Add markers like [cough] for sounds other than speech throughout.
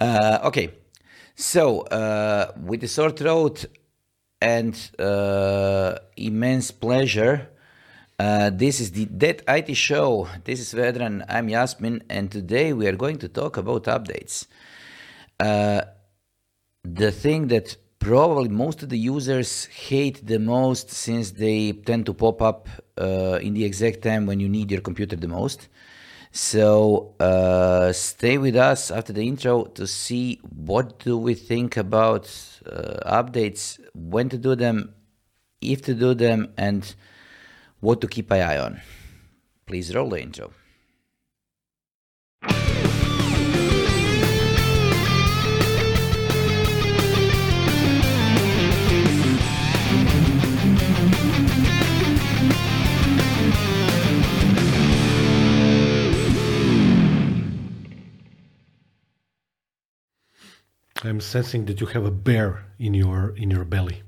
Uh, okay, so uh, with the sore throat and uh, immense pleasure, uh, this is the Dead IT Show. This is Vedran. I'm Yasmin, and today we are going to talk about updates. Uh, the thing that probably most of the users hate the most since they tend to pop up uh, in the exact time when you need your computer the most. So uh, stay with us after the intro to see what do we think about uh, updates, when to do them, if to do them, and what to keep an eye on. Please roll the intro. I'm sensing that you have a bear in your in your belly.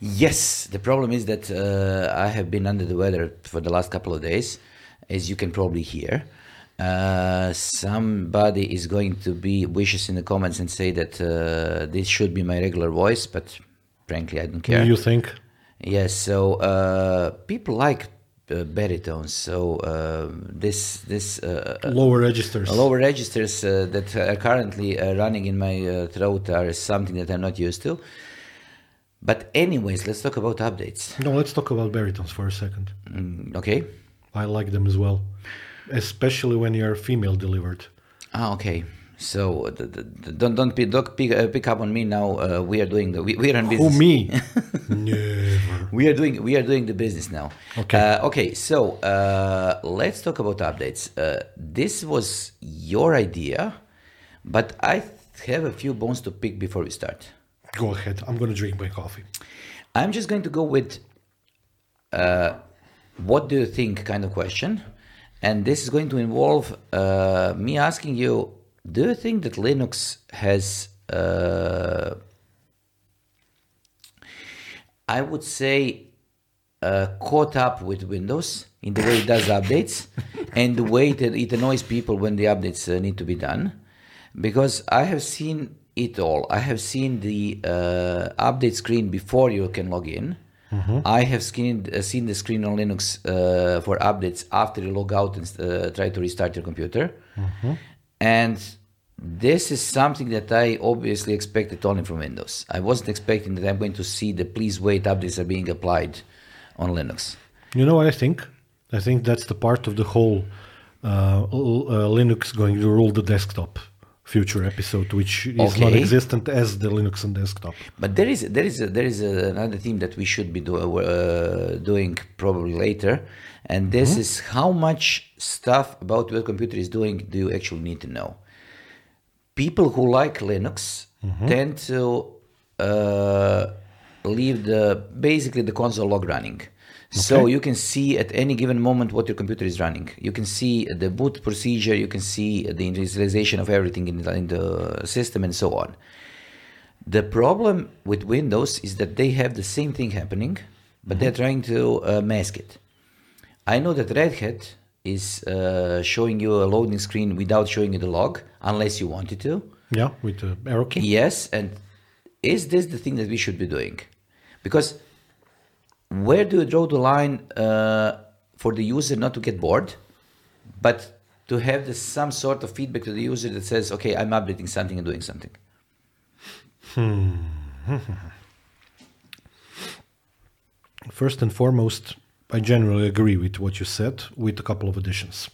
Yes, the problem is that uh, I have been under the weather for the last couple of days, as you can probably hear. Uh, somebody is going to be vicious in the comments and say that uh, this should be my regular voice, but frankly, I don't care. Do you think? Yes, so uh, people like uh, baritones, so uh, this this uh, Lower registers. lower registers uh, that are currently uh, running in my uh, throat are something that I'm not used to. But anyways, let's talk about updates. No, let's talk about baritones for a second. Mm, okay. I like them as well, especially when you're female delivered. Ah, okay. So the, the, the- don't don't pick, don't pick, uh, pick up on me now. Uh, we are doing the we, we are in Who business. me? [laughs] Never. We are doing we are doing the business now. Okay. Uh, okay. So uh, let's talk about updates. Uh, this was your idea, but I have a few bones to pick before we start. Go ahead. I'm gonna drink my coffee. I'm just going to go with uh, what do you think kind of question. And this is going to involve uh, me asking you do you think that Linux has, uh, I would say, uh, caught up with Windows in the way it does updates [laughs] and the way that it annoys people when the updates uh, need to be done? Because I have seen it all. I have seen the uh, update screen before you can log in. I have seen, uh, seen the screen on Linux uh, for updates after you log out and uh, try to restart your computer. And this is something that I obviously expected only from Windows. I wasn't expecting that I'm going to see the please wait updates are being applied on Linux. You know what I think? I think that's the part of the whole uh, uh, Linux going to rule the desktop future episode, which is Okay. non-existent as the Linux on desktop. But there is there is there is another theme that we should be do, uh, doing probably later, and this is how much stuff about your computer is doing do you actually need to know. People who like Linux tend to uh, leave the basically the console log running. So you can see at any given moment what your computer is running. You can see the boot procedure. You can see the initialization of everything in the, in the system and so on. The problem with Windows is that they have the same thing happening, but they're trying to uh, mask it. I know that Red Hat is uh, showing you a loading screen without showing you the log, unless you want it to. Yeah, with the arrow key. Yes, and is this the thing that we should be doing? Because where do you draw the line uh, for the user not to get bored, but to have the, some sort of feedback to the user that says, okay, I'm updating something and doing something? Hmm. [laughs] First and foremost, I generally agree with what you said, with a couple of additions.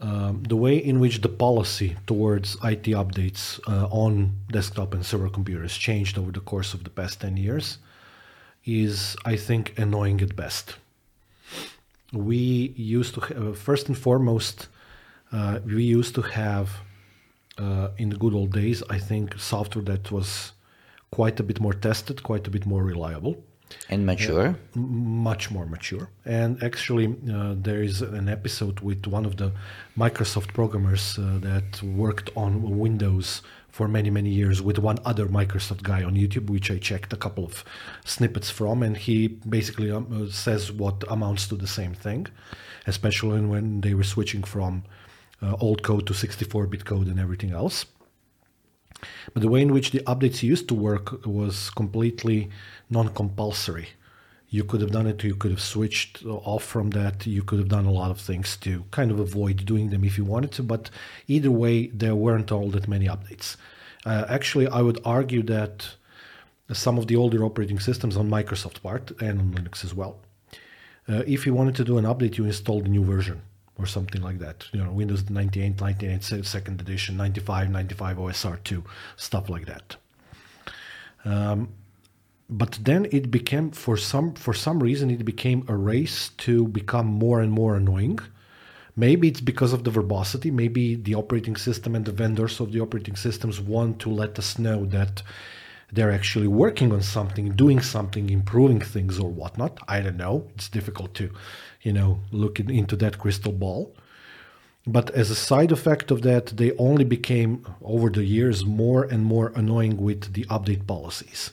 Um, the way in which the policy towards IT updates uh, on desktop and server computers changed over the course of the past 10 years is, I think, annoying at best. We used to, have, first and foremost, uh, we used to have uh, in the good old days, I think, software that was quite a bit more tested, quite a bit more reliable, And mature. m- much more mature. And actually, uh, there is an episode with one of the Microsoft programmers uh, that worked on Windows for many, many years with one other Microsoft guy on YouTube, which I checked a couple of snippets from. And he basically um, uh, says what amounts to the same thing, especially when they were switching from uh, old code to 64-bit code and everything else. But the way in which the updates used to work was completely non-compulsory. You could have done it, you could have switched off from that, you could have done a lot of things to kind of avoid doing them if you wanted to, but either way, there weren't all that many updates. Uh, actually, I would argue that some of the older operating systems on Microsoft part and on Linux as well, uh, if you wanted to do an update, you installed a new version or something like that. You know, Windows 98, 98 second edition, 95, 95 OSR2, stuff like that. Um, but then it became for some for some reason it became a race to become more and more annoying. Maybe it's because of the verbosity. Maybe the operating system and the vendors of the operating systems want to let us know that they're actually working on something, doing something, improving things or whatnot. I don't know. It's difficult to, you know, looking into that crystal ball. But as a side effect of that, they only became over the years more and more annoying with the update policies.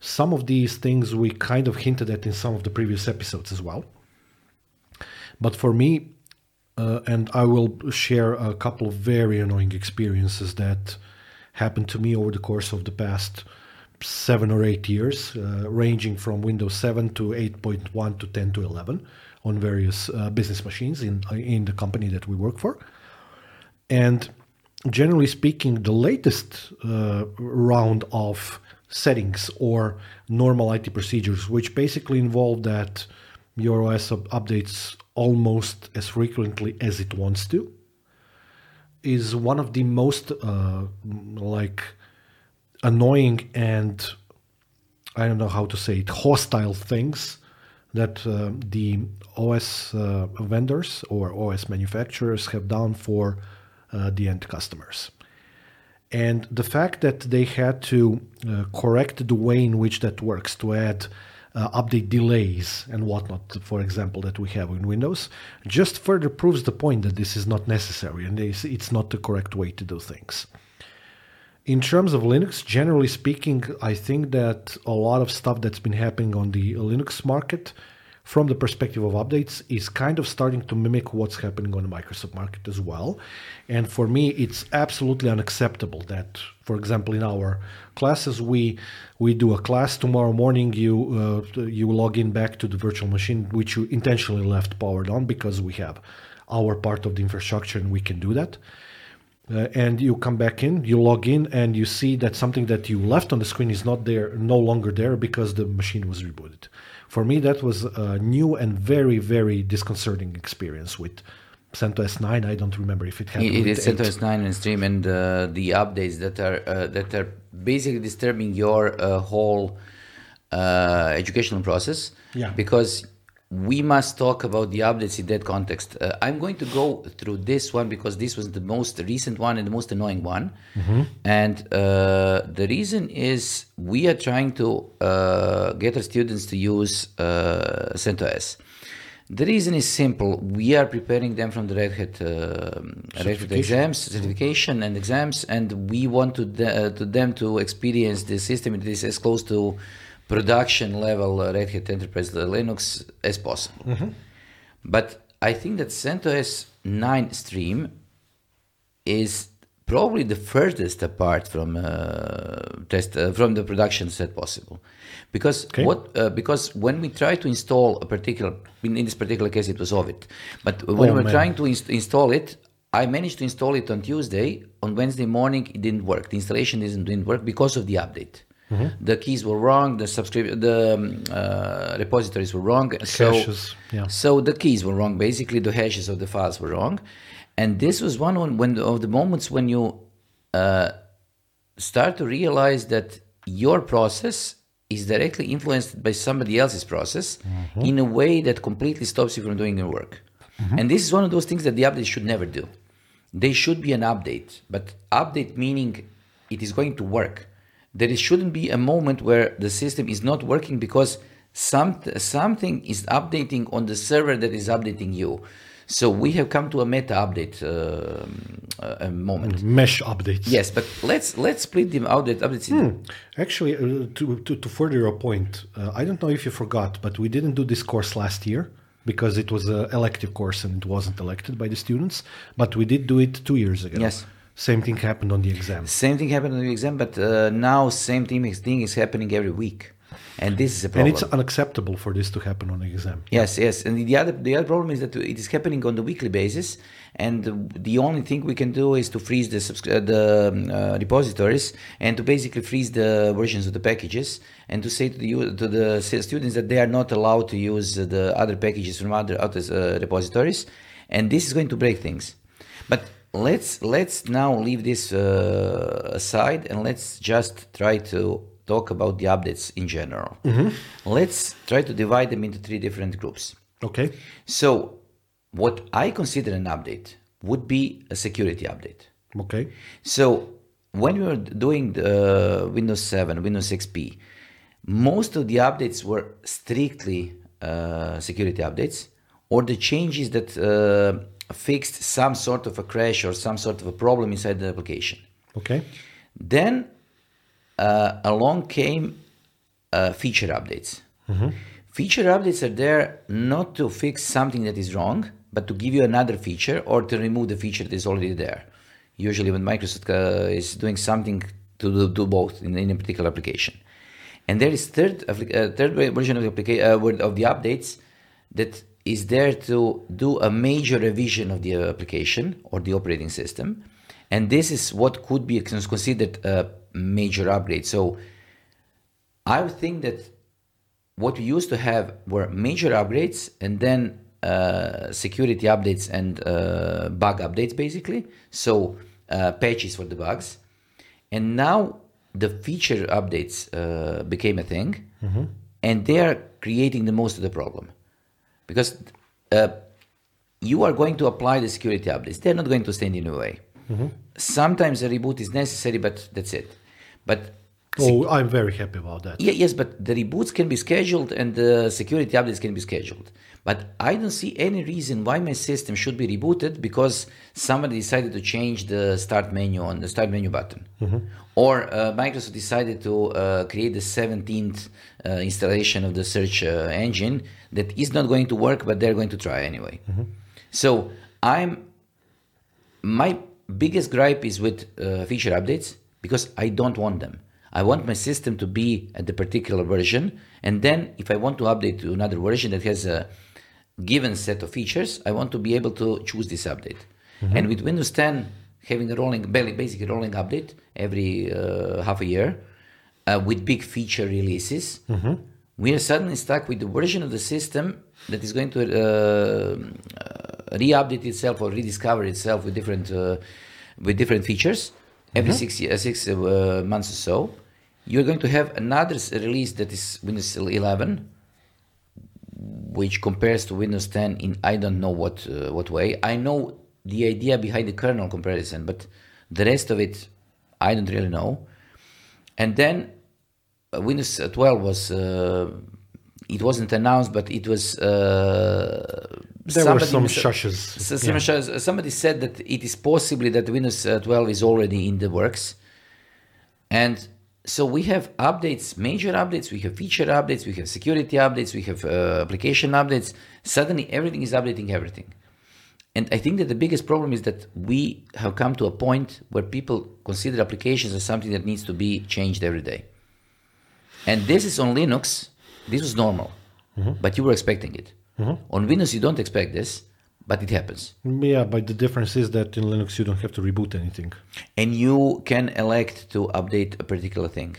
Some of these things we kind of hinted at in some of the previous episodes as well. But for me, uh, and I will share a couple of very annoying experiences that happened to me over the course of the past seven or eight years, uh, ranging from Windows 7 to 8.1 to 10 to 11 on various uh, business machines in in the company that we work for. And generally speaking, the latest uh, round of settings or normal IT procedures, which basically involve that your OS updates almost as frequently as it wants to, is one of the most uh, like annoying and I don't know how to say it hostile things that uh, the OS uh, vendors or OS manufacturers have done for uh, the end customers. And the fact that they had to uh, correct the way in which that works to add uh, update delays and whatnot, for example, that we have in Windows, just further proves the point that this is not necessary and it's not the correct way to do things. In terms of Linux, generally speaking, I think that a lot of stuff that's been happening on the Linux market from the perspective of updates is kind of starting to mimic what's happening on the Microsoft market as well. And for me, it's absolutely unacceptable that, for example, in our classes, we we do a class tomorrow morning. You uh, you log in back to the virtual machine, which you intentionally left powered on because we have our part of the infrastructure and we can do that. Uh, and you come back in, you log in, and you see that something that you left on the screen is not there, no longer there because the machine was rebooted for me that was a new and very very disconcerting experience with CentOS 9. I don't remember if it had. It, is CentOS 9 and Stream and uh, the updates that are uh, that are basically disturbing your uh, whole uh, educational process. Yeah. Because we must talk about the updates in that context. Uh, I'm going to go through this one because this was the most recent one and the most annoying one. Mm-hmm. And uh, the reason is we are trying to uh, get our students to use uh, CentOS. The reason is simple. We are preparing them from the Red Hat, uh, Red Hat exams, certification and exams, and we want to, de- uh, to them to experience the system that is as close to production level uh, Red Hat Enterprise Linux as possible. Mm-hmm. But I think that CentOS 9 stream is probably the furthest apart from uh, test uh, from the production set possible because okay. what uh, because when we try to install a particular in, in, this particular case it was oVirt but when oh, we are trying to inst- install it I managed to install it on Tuesday on Wednesday morning it didn't work the installation didn't, didn't work because of the update Mm-hmm. The keys were wrong. The subscription, the um, uh, repositories were wrong. So, hashes, yeah. so the keys were wrong. Basically, the hashes of the files were wrong, and this was one when of the moments when you uh, start to realize that your process is directly influenced by somebody else's process mm-hmm. in a way that completely stops you from doing your work. Mm-hmm. And this is one of those things that the update should never do. They should be an update, but update meaning it is going to work there shouldn't be a moment where the system is not working because some, something is updating on the server that is updating you. So we have come to a meta update uh, a moment. Mesh updates. Yes, but let's let's split them out. That updates. Hmm. Actually, uh, to, to, to further your point, uh, I don't know if you forgot, but we didn't do this course last year. because it was an elective course and it wasn't elected by the students. But we did do it two years ago. Yes. Same thing happened on the exam. Same thing happened on the exam, but uh, now same thing is, thing is happening every week, and this is a problem. And it's unacceptable for this to happen on the exam. Yes, yes, and the other the other problem is that it is happening on the weekly basis, and the only thing we can do is to freeze the subscri- uh, the um, uh, repositories and to basically freeze the versions of the packages and to say to the to the students that they are not allowed to use the other packages from other other uh, repositories, and this is going to break things. But let's let's now leave this uh, aside and let's just try to talk about the updates in general. Let's try to divide them into three different groups. Okay. So, what I consider an update would be a security update. Okay. So, when we were doing the Windows 7, Windows XP, most of the updates were strictly uh, security updates or the changes that uh, fixed some sort of a crash or some sort of a problem inside the application. Okay. Then uh, along came uh, feature updates. Feature updates are there not to fix something that is wrong, but to give you another feature or to remove the feature that is already there. Usually, when Microsoft uh, is doing something to do, do both in, in a particular application, and there is third appli- uh, third version of the applica- uh, of the updates that is there to do a major revision of the application or the operating system, and this is what could be considered a major upgrade. So, I would think that what we used to have were major upgrades and then uh, security updates and uh, bug updates, basically. So uh, patches for the bugs, and now the feature updates uh, became a thing, and they are creating the most of the problem because uh, you are going to apply the security updates. They're not going to stand in your way. Sometimes a reboot is necessary, but that's it. But Oh, I'm very happy about that. yeah, yes, but the reboots can be scheduled and the security updates can be scheduled. But I don't see any reason why my system should be rebooted because somebody decided to change the start menu on the start menu button, or uh, Microsoft decided to uh, create the 17th uh, installation of the search uh, engine that is not going to work, but they're going to try anyway. So I'm my biggest gripe is with uh, feature updates because I don't want them. I want my system to be at the particular version, and then if I want to update to another version that has a given set of features, I want to be able to choose this update. And with Windows 10 having a rolling, basically rolling update every uh, half a year, uh, with big feature releases, we are suddenly stuck with the version of the system that is going to uh, uh, re-update itself or rediscover itself with different uh, with different features every six ye- uh, six uh, months or so. You're going to have another release that is Windows 11, which compares to Windows 10 in I don't know what uh, what way. I know the idea behind the kernel comparison, but the rest of it I don't really know. And then uh, Windows 12 was uh, it wasn't announced, but it was. Uh, There were somebody some mis- shushes. so- some shushes- Somebody said that it is possibly that Windows uh, 12 is already in the works, and so we have updates, major updates, we have feature updates, we have security updates, we have uh, application updates. Suddenly, everything is updating everything. And I think that the biggest problem is that we have come to a point where people consider applications as something that needs to be changed every day. And this is on Linux, this was normal, but you were expecting it. On Windows, you don't expect this, but it happens. Yeah, but the difference is that in Linux you don't have to reboot anything. and you can elect to update a particular thing.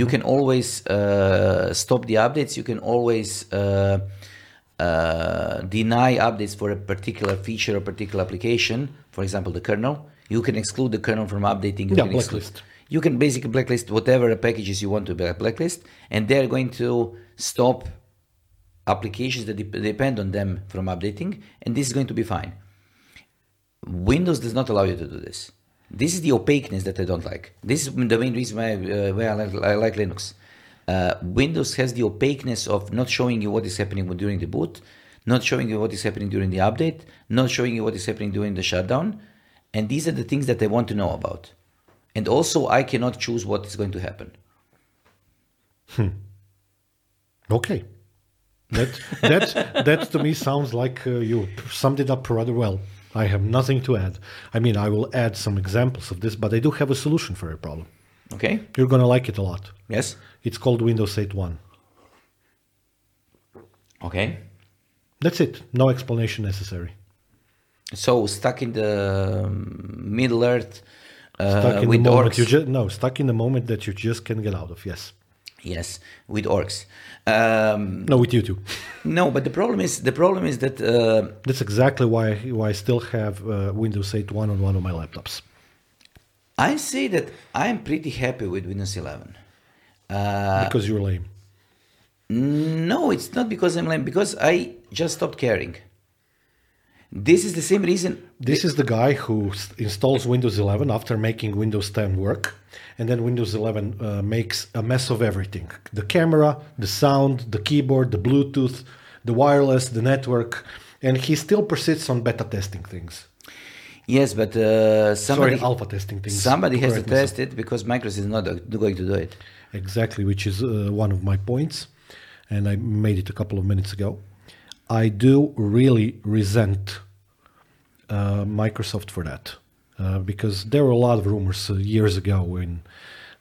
You can always uh, stop the updates. You can always uh, uh, deny updates for a particular feature or particular application. For example, the kernel. You can exclude the kernel from updating. You Yeah, can exclude- blacklist. You can basically blacklist whatever packages you want to be blacklist, and they're going to stop applications that dep depend on them from updating, and this is going to be fine. Windows does not allow you to do this. This is the opaqueness that I don't like. This is the main reason why, uh, why I, like, I like Linux. Uh, Windows has the opaqueness of not showing you what is happening during the boot, not showing you what is happening during the update, not showing you what is happening during the shutdown. And these are the things that I want to know about. And also, I cannot choose what is going to happen. Hmm. Okay. That that that to me sounds like uh, you summed it up rather well. I have nothing to add. I mean, I will add some examples of this, but I do have a solution for your problem. Okay. You're gonna like it a lot. Yes. It's called Windows 8.1. Okay. That's it. No explanation necessary. So stuck in the um, Middle Earth uh, Stuck in with the moment orcs. you just no stuck in the moment that you just can't get out of. Yes. yes, with orcs. Um, No, with you too. [laughs] no, but the problem is the problem is that uh, That's exactly why why I still have uh, Windows 8.1 on one of my laptops. I say that I'm pretty happy with Windows 11. Uh, because you're lame. No, it's not because I'm lame. Because I just stopped caring. This is the same reason. This is the guy who installs Windows 11 after making Windows 10 work, and then Windows 11 uh, makes a mess of everything: the camera, the sound, the keyboard, the Bluetooth, the wireless, the network, and he still persists on beta testing things. Yes, but uh, somebody Sorry, alpha testing things. somebody has to test it because Microsoft is not uh, going to do it. Exactly, which is uh, one of my points, and I made it a couple of minutes ago. I do really resent uh, Microsoft for that uh, because there were a lot of rumors uh, years ago when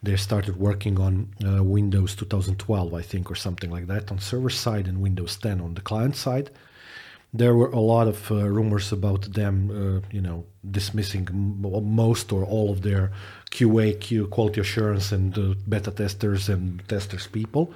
they started working on uh, Windows 2012, I think, or something like that, on server side and Windows 10 on the client side. There were a lot of uh, rumors about them, uh, you know, dismissing most or all of their QA, Q quality assurance, and uh, beta testers and testers people.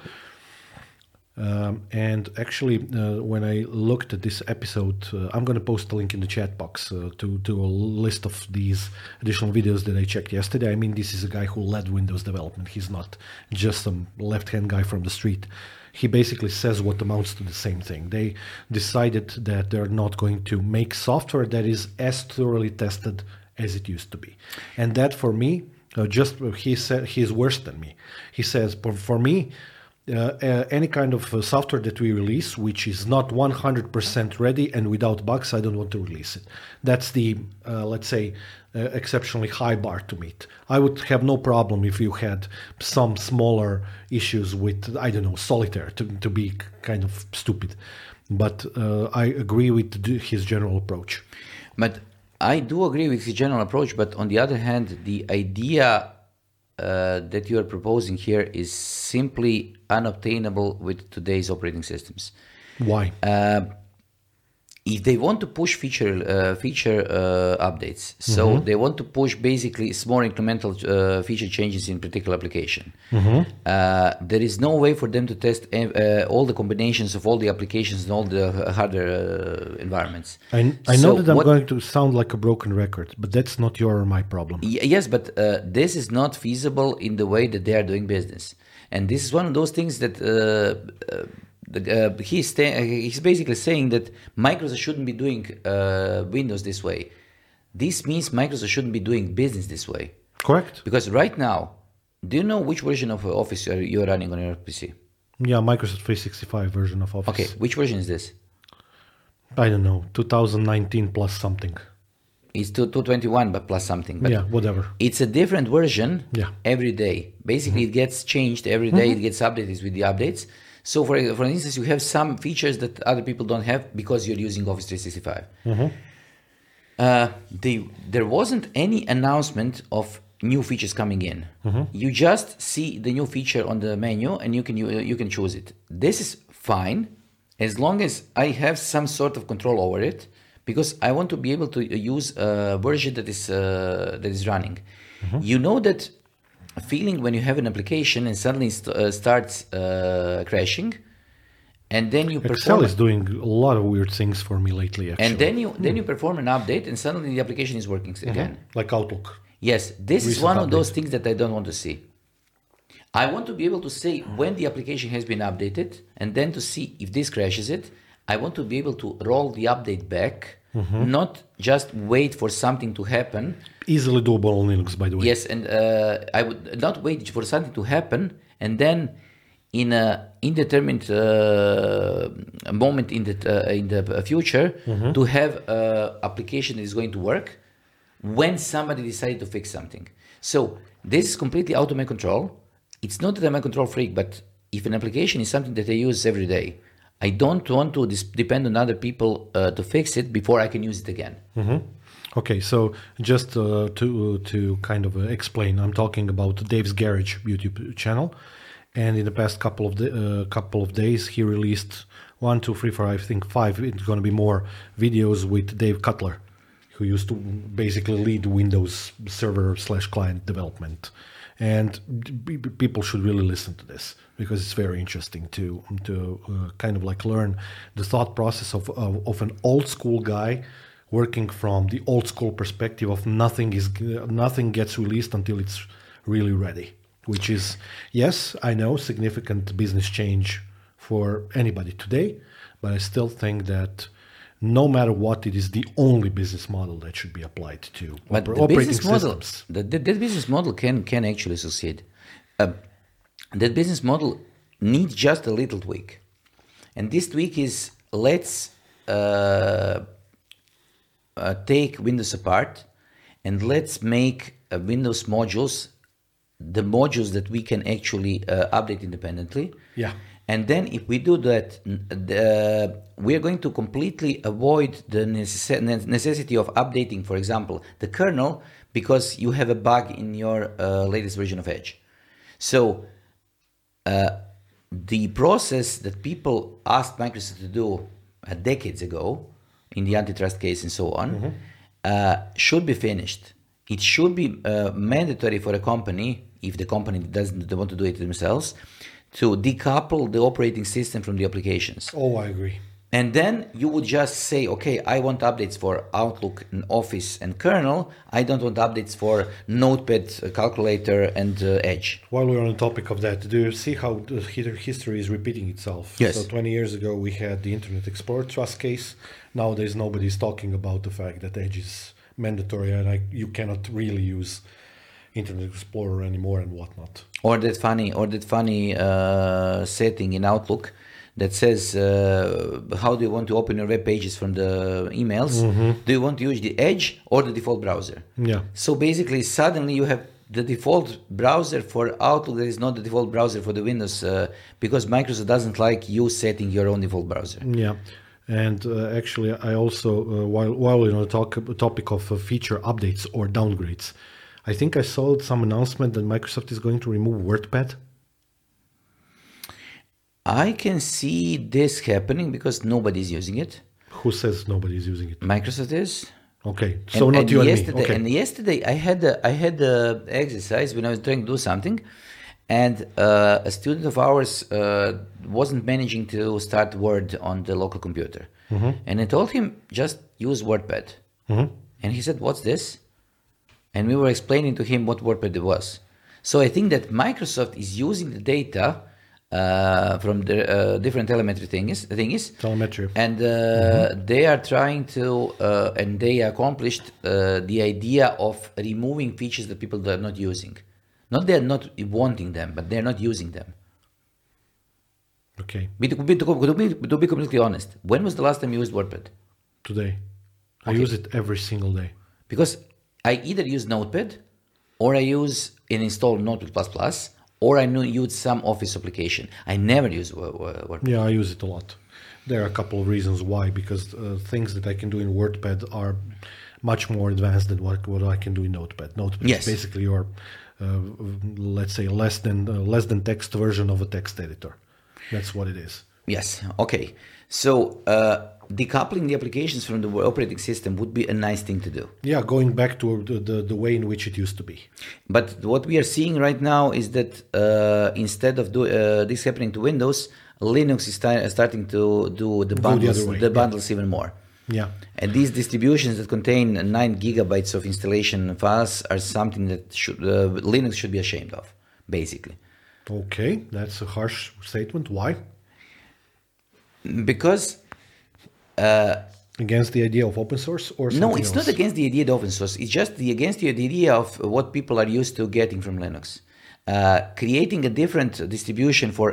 Um, and actually, uh, when I looked at this episode, uh, I'm going to post a link in the chat box uh, to, to a list of these additional videos that I checked yesterday. I mean, this is a guy who led Windows development. He's not just some left hand guy from the street. He basically says what amounts to the same thing. They decided that they're not going to make software that is as thoroughly tested as it used to be. And that for me, uh, just he said he's worse than me. He says, for, for me, uh, uh, any kind of uh, software that we release which is not 100% ready and without bugs i don't want to release it that's the uh, let's say uh, exceptionally high bar to meet i would have no problem if you had some smaller issues with i don't know solitaire to, to be kind of stupid but uh, i agree with his general approach But I do agree with his general approach. But on the other hand, the idea uh, that you are proposing here is simply unobtainable with today's operating systems. why Uh, if they want to push feature uh, feature uh, updates, so Mm-hmm. they want to push basically small incremental uh, feature changes in particular application. Mm-hmm. Uh, there is no way for them to test uh, all the combinations of all the applications and all the hardware uh, environments. I, I know that I'm what- going to sound like a broken record, but that's not your or my problem. Y- yes, but uh, this is not feasible in the way that they are doing business, and this is one of those things that uh, uh, the, uh, he's he's basically saying that Microsoft shouldn't be doing uh, Windows this way. This means Microsoft shouldn't be doing business this way Correct? because right now, do you know which version of uh, Office are, you running on your PC? Yeah, Microsoft 365 version of Office. Okay, which version is this? I don't know, 2019 plus something. It's 221, but plus something. But yeah, whatever. it's a different version Yeah. Mm-hmm. every day. Basically, it gets changed every day. It gets updated with the updates. So, for for instance, you have some features that other people don't have because you're using Office 365. Mm-hmm. Uh, they, there wasn't any announcement of new features coming in. Mm-hmm. You just see the new feature on the menu, and you can you, you can choose it. This is fine as long as I have some sort of control over it, because I want to be able to use a version that is uh, that is running. You know that feeling when you have an application and suddenly st- uh, starts uh, crashing, and then you Excel is doing a lot of weird things for me lately, actually. and then you then you perform an update, and suddenly the application is working again. like Outlook. Yes, this is Recent one of those things that I don't want to see. I want to be able to say when the application has been updated and then to see if this crashes it. I want to be able to roll the update back, Mm-hmm. not just wait for something to happen. Easily doable on Linux, by the way. Yes, and uh, I would not wait for something to happen and then in a indeterminate uh, moment in the uh, in the future Mm-hmm. to have a application that is going to work when somebody decided to fix something. So this is completely out of my control. It's not that I'm a control freak, but if an application is something that I use every day, I don't want to dis- depend on other people uh, to fix it before I can use it again. Okay, so just uh, to to kind of explain, I'm talking about Dave's Garage YouTube channel, and in the past couple of the, uh, couple of days, he released one, two, three, four, I think five. It's going to be more videos with Dave Cutler, who used to basically lead Windows Server slash client development, and people should really listen to this because it's very interesting to to uh, kind of like learn the thought process of of, of an old school guy working from the old school perspective of nothing is nothing gets released until it's really ready which is yes i know significant business change for anybody today but i still think that no matter what it is the only business model that should be applied to But oper- the operating business model, systems the, the, that business model can can actually succeed. Uh, that business model needs just a little tweak, and this tweak is let's uh, uh, take Windows apart and let's make uh, Windows modules the modules that we can actually uh, update independently. Yeah. And then if we do that, the, we are going to completely avoid the necess- necessity of updating, for example, the kernel because you have a bug in your uh, latest version of Edge. So uh, the process that people asked Microsoft to do uh, decades ago in the antitrust case and so on uh, should be finished. It should be uh, mandatory for a company, if the company doesn't want to do it themselves, to decouple the operating system from the applications. oh i agree And then you would just say, okay, I want updates for Outlook and Office and kernel. I don't want updates for Notepad, uh, calculator, and uh, Edge. While we're on the topic of that, do you see how the history is repeating itself? Yes. So 20 years ago, we had the Internet Explorer trust case. Nowadays, nobody's talking about the fact that Edge is mandatory and I, you cannot really use Internet Explorer anymore and whatnot. Or that funny, or that funny uh, setting in Outlook that says, uh, how do you want to open your web pages from the emails? Do you want to use the Edge or the default browser? Yeah. So basically, suddenly you have the default browser for Outlook that is not the default browser for the Windows uh, because Microsoft doesn't like you setting your own default browser. Yeah. And uh, actually, I also, uh, while while we're on the talk, topic of uh, feature updates or downgrades, I think I saw some announcement that Microsoft is going to remove WordPad. I can see this happening because nobody's using it. Who says nobody's using it? Microsoft is. Okay, so and, not and you and yesterday, me. Okay. And yesterday, I had a, I had a exercise when I was trying to do something, and uh, a student of ours uh, wasn't managing to start Word on the local computer, Mm-hmm. and I told him just use WordPad, and he said, "What's this?" And we were explaining to him what WordPad was. So I think that Microsoft is using the data uh, from the uh, different telemetry things, things Telemetry. and uh, they are trying to uh, and they accomplished uh, the idea of removing features that people are not using not they're not wanting them but they're not using them Okay, Be- to, be- to, be, to be completely honest when was the last time you used wordpad today. I Okay. use it every single day. because i either use notepad or i use and install notepad++ or i know- you use some office application i never use Wo- Wo- wordpad Yeah, I use it a lot. There are a couple of reasons why, because uh, things that I can do in WordPad are much more advanced than what, what I can do in Notepad. Notepad Yes. is basically your, uh, let's say, less than uh, less than text version of a text editor. That's what it is. Yes. Okay. So uh, decoupling the applications from the operating system would be a nice thing to do. Yeah, going back to the, the, the way in which it used to be. But what we are seeing right now is that uh, instead of do, uh, this happening to Windows, Linux is sti- starting to do the the bundles, way, the yeah. even more. Yeah. And these distributions that contain nine gigabytes of installation files are something that should, uh, Linux should be ashamed of, basically. Okay, that's a harsh statement. Why? Because Against the idea of open source or something no, it's else? not against the idea of open source. It's just the, against the idea of what people are used to getting from Linux. Uh, creating a different distribution for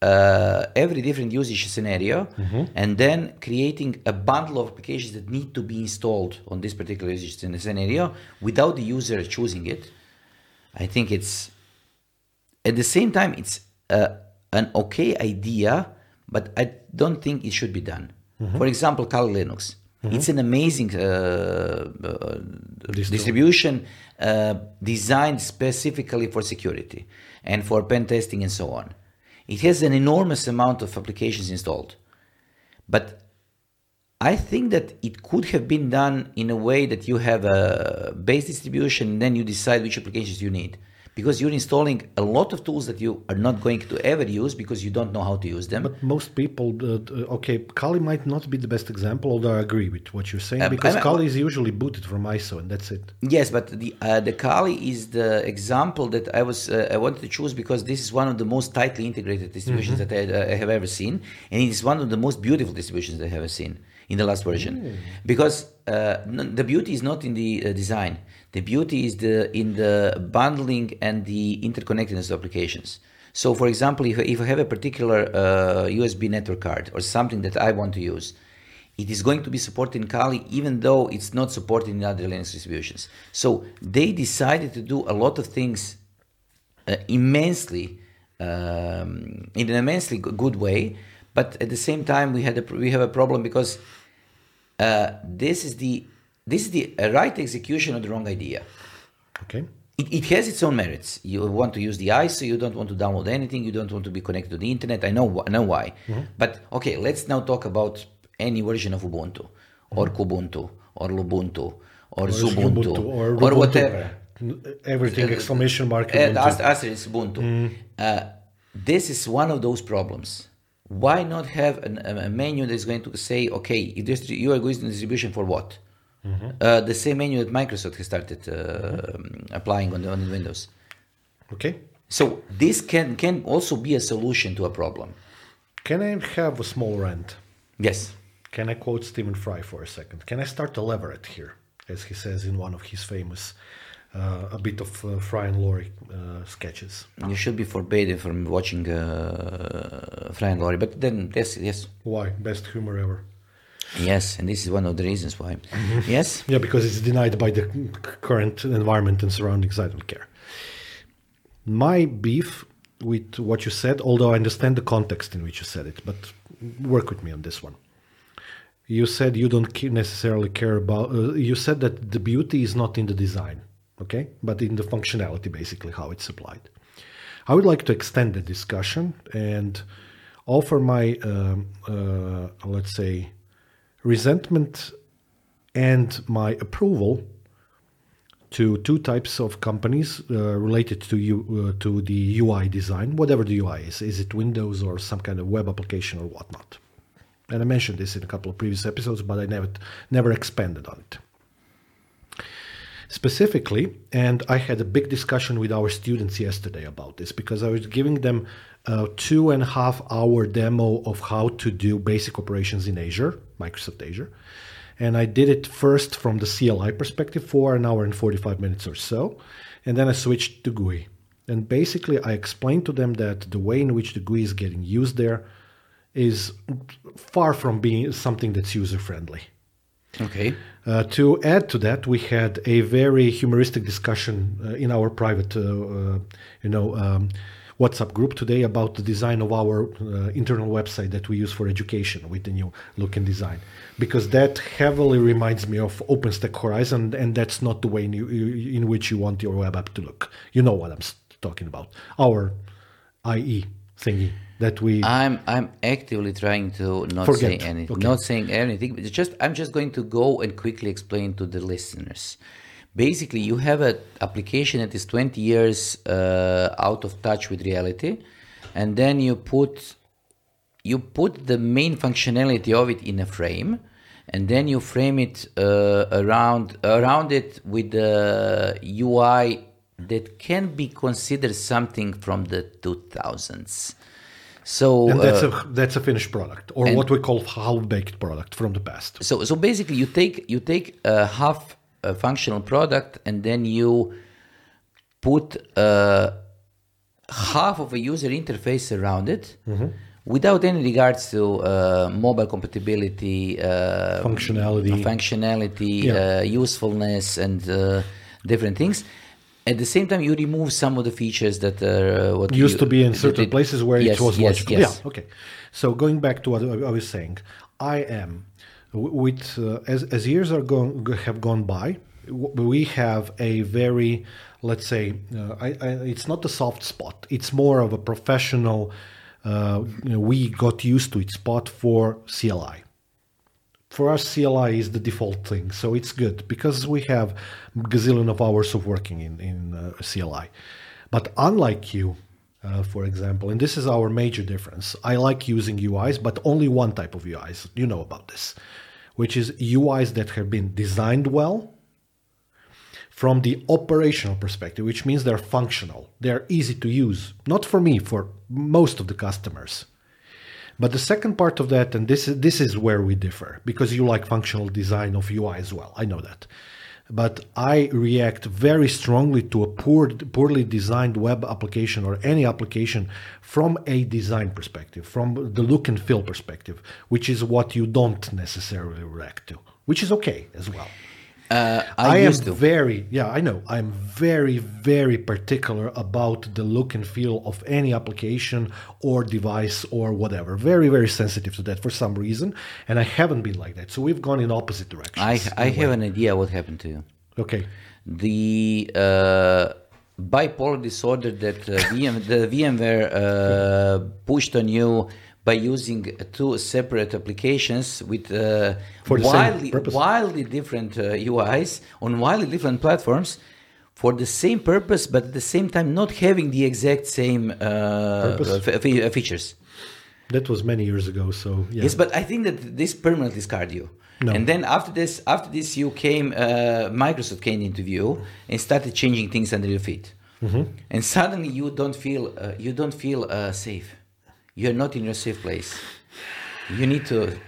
uh, every different usage scenario, Mm-hmm. and then creating a bundle of applications that need to be installed on this particular usage scenario without the user choosing it. I think it's at the same time it's uh, an okay idea, but I don't think it should be done. For example, Kali Linux. It's an amazing uh, uh, distribution uh, designed specifically for security and for pen testing and so on. It has an enormous amount of applications installed. But I think that it could have been done in a way that you have a base distribution and then you decide which applications you need. Because you're installing a lot of tools that you are not going to ever use because you don't know how to use them. But most people, uh, uh, okay, Kali might not be the best example, although I agree with what you're saying, Um, because Kali is usually booted from ISO, and that's it. Yes, but the uh, the Kali is the example that I was uh, I wanted to choose because this is one of the most tightly integrated distributions that I, uh, I have ever seen, and it is one of the most beautiful distributions that I have ever seen in the last version. Because uh, n- the beauty is not in the uh, design; the beauty is the in the bundling and the interconnectedness of applications. So, for example, if, if I have a particular uh, USB network card or something that I want to use, it is going to be supported in Kali even though it's not supported in other Linux distributions. So they decided to do a lot of things uh, immensely um, in an immensely good way, but at the same time we had a, we have a problem because uh, this is the this is the uh, right execution of the wrong idea. Okay. It, it has its own merits. You want to use the ISO, you don't want to download anything, you don't want to be connected to the internet. I know, I know why. But okay, let's now talk about any version of Ubuntu, or Kubuntu, or Lubuntu, or, Xubuntu, Ubuntu or, or Ubuntu, whatever. uh, Everything exclamation mark. And Ubuntu. ast- asterisk Ubuntu. Uh, this is one of those problems. Why not have an, a menu that is going to say, okay, if you are going to distribution for what? Uh, the same menu that Microsoft has started uh, applying on, the, on Windows. Okay. So this can can also be a solution to a problem. Can I have a small rant? Yes. Can I quote Stephen Fry for a second? Can I start a leverette here, as he says in one of his famous, uh, a bit of uh, Fry and Laurie uh, sketches? You should be forbidden from watching uh, Fry and Laurie, but then yes, yes, Why? Best humor ever. Yes, and this is one of the reasons why. Yes, Yeah, because it's denied by the current environment and surroundings. I don't care. My beef with what you said, although I understand the context in which you said it, but work with me on this one. You said you don't necessarily care about. Uh, you said that the beauty is not in the design, okay, but in the functionality, basically how it's applied. I would like to extend the discussion and offer my, um, uh, let's say, resentment and my approval to two types of companies uh, related to you uh, to the UI design, whatever the UI is. Is it Windows or some kind of web application or whatnot? And I mentioned this in a couple of previous episodes, but I never never expanded on it specifically. And I had a big discussion with our students yesterday about this because I was giving them a two and a half hour demo of how to do basic operations in Azure, Microsoft Azure. And I did it first from the CLI perspective for an hour and 45 minutes or so. And then I switched to GUI. And basically, I explained to them that the way in which the GUI is getting used there is far from being something that's user friendly. okay. Uh, to add to that, we had a very humoristic discussion uh, in our private, uh, uh, you know, um, WhatsApp group today about the design of our uh, internal website that we use for education with the new look and design, because that heavily reminds me of OpenStack Horizon, and that's not the way in, you, in which you want your web app to look. You know what I'm talking about? Our IE thingy that we. I'm I'm actively trying to not Forget. say anything, Okay. not saying anything. But just I'm just going to go and quickly explain to the listeners. Basically, you have an application that is 20 years uh, out of touch with reality, and then you put you put the main functionality of it in a frame, and then you frame it uh, around around it with the UI that can be considered something from the 2000s. So and that's uh, a that's a finished product, or what we call half baked product from the past. so so basically you take you take a half a functional product and then you put uh, half of a user interface around it without any regards to uh, mobile compatibility uh, Functionality. functionality Yeah. uh, usefulness and uh, different things At the same time, you remove some of the features that are uh, what used you- to be in certain it- places where Yes, it was yes, logical. yes. Yeah, okay. So going back to what I was saying, I am with uh, as as years are gone have gone by, we have a very let's say uh, I, I, it's not a soft spot. It's more of a professional. Uh, we got used to it spot for CLI for us CLI is the default thing, so it's good because we have gazillion of hours of working in in uh, CLI. But unlike you, uh, for example, and this is our major difference, I like using UIs, but only one type of UIs. You know about this, which is UIs that have been designed well from the operational perspective, which means they're functional, they're easy to use. Not for me, for most of the customers. But the second part of that, and this is this is where we differ, because you like functional design of UI as well. I know that. But I react very strongly to a poor, poorly designed web application or any application from a design perspective, from the look and feel perspective, which is what you don't necessarily react to, which is okay as well. Uh, I, am used to. very yeah i know i'm very very particular about the look and feel of any application or device or whatever very very sensitive to that for some reason and i haven't been like that so we've gone in opposite directions I I have way. an idea what happened to you. okay the uh, bipolar disorder that uh, [laughs] VM, the VMware uh, pushed on you by using two separate applications with uh, wildly, wildly different uh, UIs on wildly different platforms for the same purpose, but at the same time not having the exact same uh, Purpose? fe- fe- features. that was many years ago so yeah Yes, but I think that this permanently scarred you. No. And then after this, after this, you came. Uh, Microsoft came into view and started changing things under your feet. Mm-hmm. And suddenly, you don't feel uh, you don't feel uh, safe. You're not in your safe place. You need to.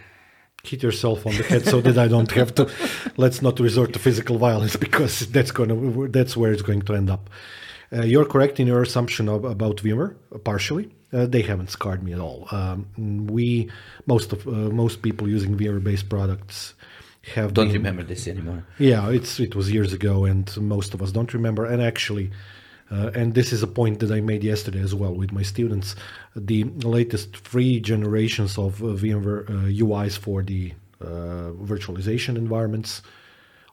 hit yourself on the head so that I don't have to. Let's not resort to physical violence because that's gonna that's where it's going to end up. Uh, you're correct in your assumption of, about VMware, uh, partially. Uh, they haven't scarred me at all. Um, we most of uh, most people using VMware-based products have Don't been, remember this anymore. yeah, it's it was years ago, and most of us don't remember. And actually, uh, and this is a point that I made yesterday as well with my students. The latest three generations of uh, VMware uh, UIs for the uh, virtualization environments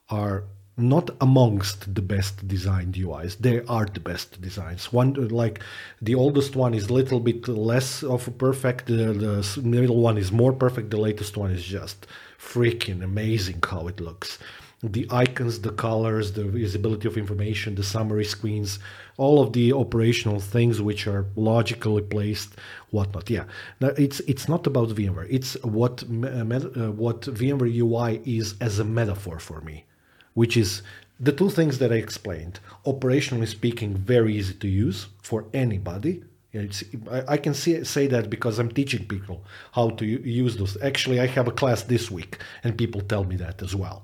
are not amongst the best designed UIs. They are the best designs. One like the oldest one is a little bit less of a perfect. The, the middle one is more perfect. The latest one is just freaking amazing how it looks. The icons, the colors, the visibility of information, the summary screens, all of the operational things which are logically placed, whatnot. Yeah, now it's it's not about VMware. It's what uh, uh, what VMware UI is as a metaphor for me which is the two things that I explained. Operationally speaking, very easy to use for anybody. It's, I, I can see, say that because I'm teaching people how to use those. Actually, I have a class this week, and people tell me that as well.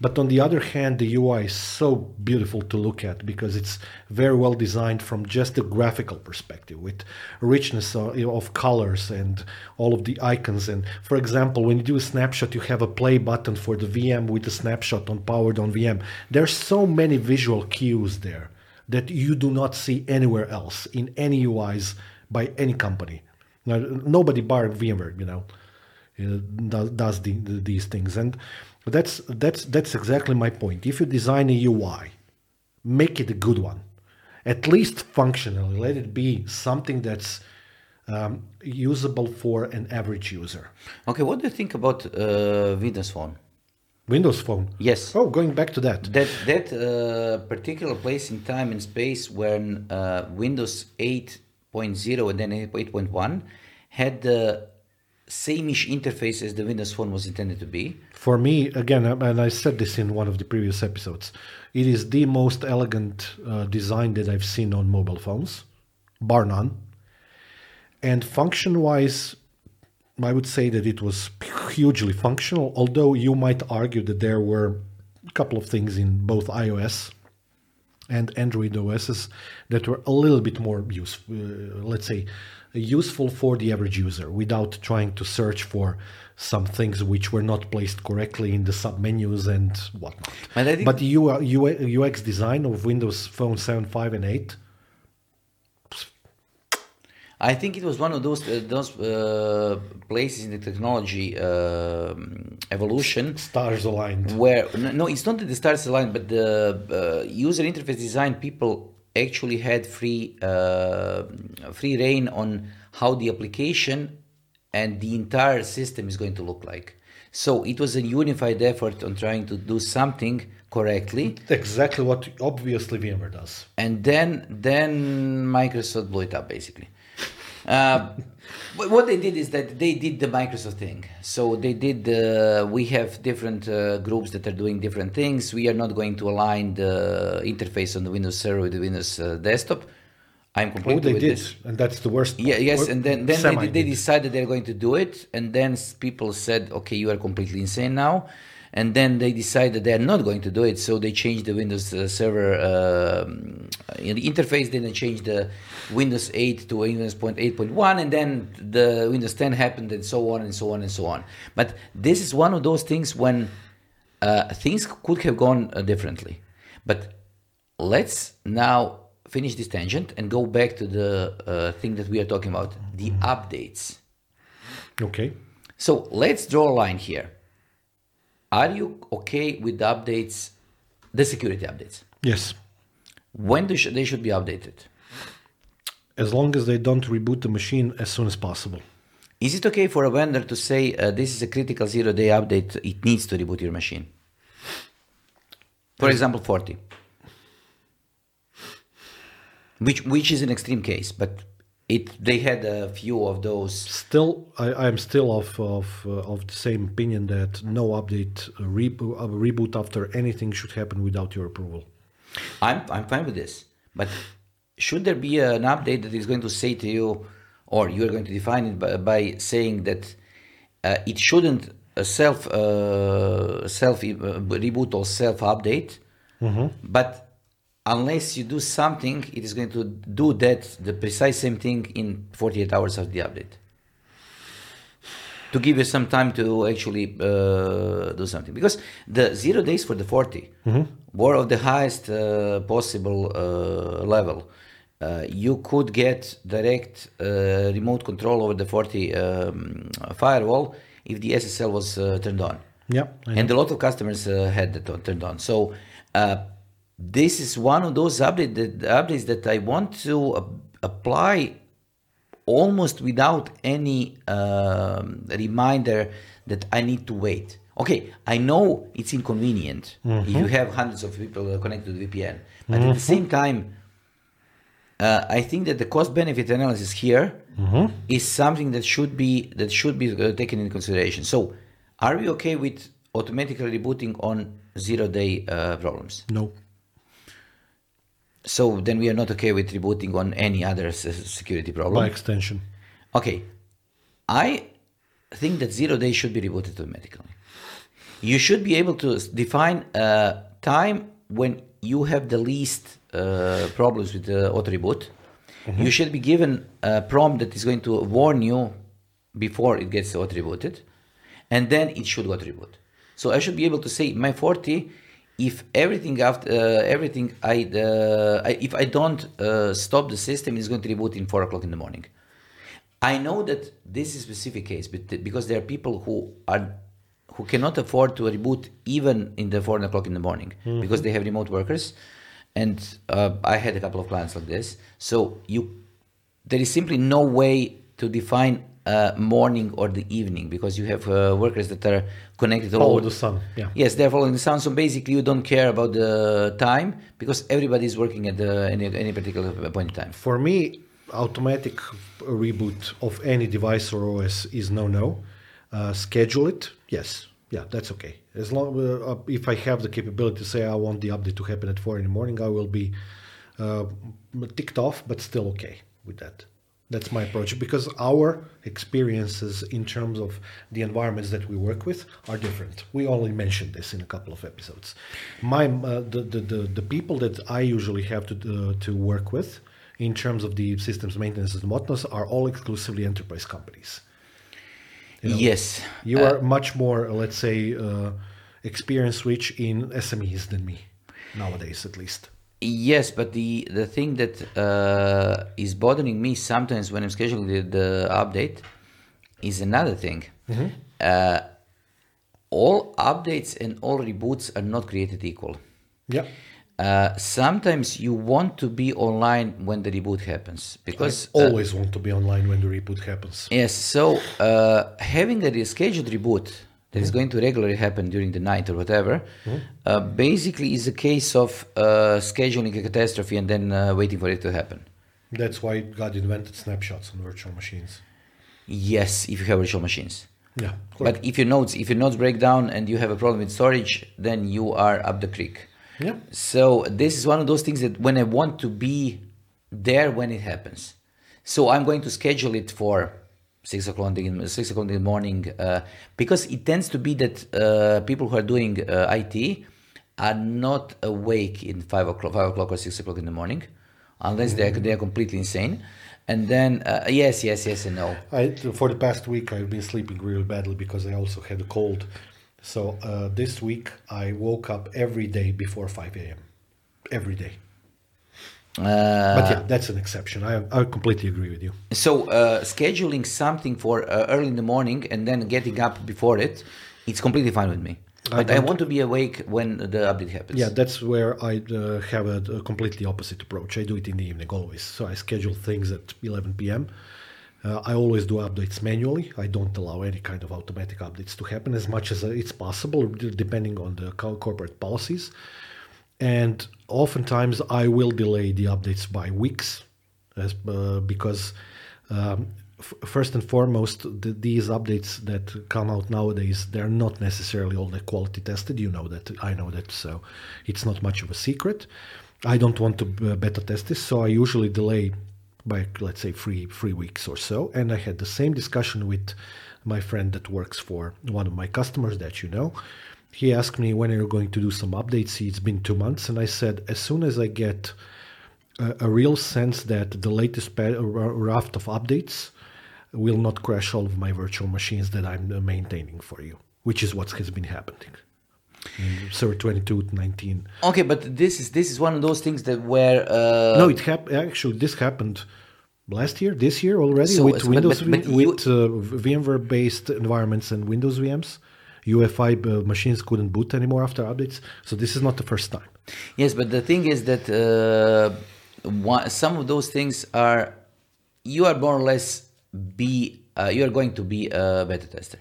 But on the other hand, the UI is so beautiful to look at because it's very well designed from just a graphical perspective with richness of, you know, of colors and all of the icons. And for example, when you do a snapshot, you have a play button for the VM with a snapshot on powered on VM. There's so many visual cues there that you do not see anywhere else in any UIs by any company. Now, nobody bar VMware, you know does, does the, the, these things and that's that's that's exactly my point. If you design a ui make it a good one. At least functionally let it be something that's um, usable for an average user. Okay, what do you think about uh, Windows Phone? windows phone? Yes. oh going back to that. That that uh, particular place in time and space when uh, Windows 8.0 and then 8.1 had the same-ish interface as the Windows Phone was intended to be. for me again um, and i said this in one of the previous episodes it is the most elegant uh, design that i've seen on mobile phones bar none and function wise i would say that it was hugely functional although you might argue that there were a couple of things in both ios and Android OSs that were a little bit more useful, uh, let's say, useful for the average user without trying to search for some things which were not placed correctly in the submenus and whatnot. Think- but the UX design of Windows Phone 7, 5, and 8, I think it was one of those uh, those uh, places in the technology um evolution stars aligned. where no, no, it's not that the stars aligned, but the uh, user interface design people actually had free uh, free reign on how the application and the entire system is going to look like. So it was a unified effort on trying to do something correctly, Exactly what obviously VMware does. and then then Microsoft blew it up basically. Uh, but what they did is that they did the Microsoft thing. So they did. Uh, we have different uh, groups that are doing different things. We are not going to align the interface on the Windows Server with the Windows uh, desktop. I'm completely. Oh, completely they with did, this. and that's the worst. Yeah, yes, and then then they, they decided they're going to do it, and then people said, "Okay, you are completely insane now," and then they decided they are not going to do it, so they changed the Windows uh, Server um, in the interface. Then they changed the Windows 8 to Windows point 8.1, and then the Windows 10 happened, and so on and so on and so on. But this is one of those things when uh, things could have gone uh, differently. But let's now finish this tangent and go back to the uh, thing that we are talking about the updates. Okay. So let's draw a line here. Are you okay with the updates, the security updates? Yes. When do sh- they should be updated? As long as they don't reboot the machine as soon as possible. Is it okay for a vendor to say uh, this is a critical zero day update, it needs to reboot your machine? For example, Forti. Which, which is an extreme case, but it they had a few of those. Still, I, am still of of uh, of the same opinion that no update uh, rebo- uh, reboot after anything should happen without your approval. I'm, I'm fine with this, but should there be an update that is going to say to you, or you are going to define it by, by saying that uh, it shouldn't uh, self uh, self uh, reboot or self update, but unless you do something, it is going to do that the precise same thing in 48 hours of the update. To give you some time to actually uh, do something, because the zero days for the Forti were of the highest uh, possible uh, level. Uh, you could get direct uh, remote control over the Forti um, firewall if the SSL was uh, turned on Yeah, and a lot of customers uh, had that turned on. So uh, this is one of those update that, updates that I want to uh, apply almost without any um, reminder that I need to wait. Okay, I know it's inconvenient if you have hundreds of people connected to VPN, but at the same time, uh, I think that the cost benefit analysis here is something that should be that should be uh, taken into consideration. So, are we okay with automatically rebooting on zero day uh, problems? no. So then we are not okay with rebooting on any other security problem. By extension. Okay, I think that zero day should be rebooted automatically. You should be able to define a time when you have the least uh, problems with the auto reboot. You should be given a prompt that is going to warn you before it gets auto rebooted, and then it should auto reboot. So I should be able to say my Forti if everything after uh, everything I, uh, I if I don't uh, stop the system, it's going to reboot in four o'clock in the morning. I know that this is a specific case, but because there are people who are who cannot afford to reboot even in the four o'clock in the morning because they have remote workers, and uh, I had a couple of clients like this. So you, there is simply no way to define uh, morning or the evening because you have uh, workers that are connected all Follow over the sun. Yeah. Yes, they're following the sun. So basically, you don't care about the time because everybody is working at the, any, any particular point in time. For me, automatic reboot of any device or OS is no no. Uh, schedule it, yes, yeah, that's okay. As long uh, if I have the capability to say I want the update to happen at four in the morning, I will be uh, ticked off, but still okay with that. That's my approach because our experiences in terms of the environments that we work with are different. We only mentioned this in a couple of episodes. My uh, the, the, the the people that I usually have to uh, to work with in terms of the systems maintenance and whatnot are all exclusively enterprise companies. You know, yes. You Uh, are much more, let's say, uh, experience rich in SMEs than me nowadays, at least. Yes, but the the thing that uh, is bothering me sometimes when I'm scheduling the, the update is another thing. Uh, all updates and all reboots are not created equal. Yeah. Uh, sometimes you want to be online when the reboot happens because I uh, always want to be online when the reboot happens. Yes, so uh, having a scheduled reboot that is going to regularly happen during the night or whatever, uh, basically is a case of uh, scheduling a catastrophe and then uh, waiting for it to happen. That's why God invented snapshots on virtual machines. Yes, if you have virtual machines. Yeah. But if your nodes if your nodes break down and you have a problem with storage, then you are up the creek. yeah. So this is one of those things that when I want to be there when it happens, so I'm going to schedule it for six o'clock in the, six o'clock in the morning uh, because it tends to be that uh, people who are doing uh, IT are not awake in five o'clock, five o'clock or six o'clock in the morning, unless they are they are completely insane. And then uh, yes, yes, yes, and no. I, for the past week, I've been sleeping really badly because I also had a cold. So uh, this week, I woke up every day before 5 a.m. Every day. Uh, But yeah, that's an exception. I, I completely agree with you. So uh, scheduling something for uh, early in the morning and then getting up before it, it's completely fine with me. But I, don't- want to be awake when the update happens. Yeah, that's where I uh, have a, a completely opposite approach. I do it in the evening always. So I schedule things at 11 p.m. Uh, I always do updates manually. I don't allow any kind of automatic updates to happen as much as uh, it's possible, depending on the corporate policies. And oftentimes I will delay the updates by weeks, as, uh, because um, f- first and foremost, the, these updates that come out nowadays, they're not necessarily all the quality tested. You know that, I know that, so it's not much of a secret. I don't want to uh, beta test this, so I usually delay by let's say three three weeks or so. And I had the same discussion with my friend that works for one of my customers that you know. He asked me when are you going to do some updates. It's been two months, and I said as soon as I get a, a real sense that the latest pa- raft of updates will not crash all of my virtual machines that I'm maintaining for you, which is what has been happening. In server 22 to 19. Okay, but this is this is one of those things that where uh, no, it happened. Actually, this happened last year, this year already So- with so- Windows, but- but you- with uh, VMware-based environments and Windows VMs. UEFI uh, machines couldn't boot anymore after updates. So this is not the first time. Yes, but the thing is that uh, one, some of those things are you are more or less be uh, you are going to be a beta tester,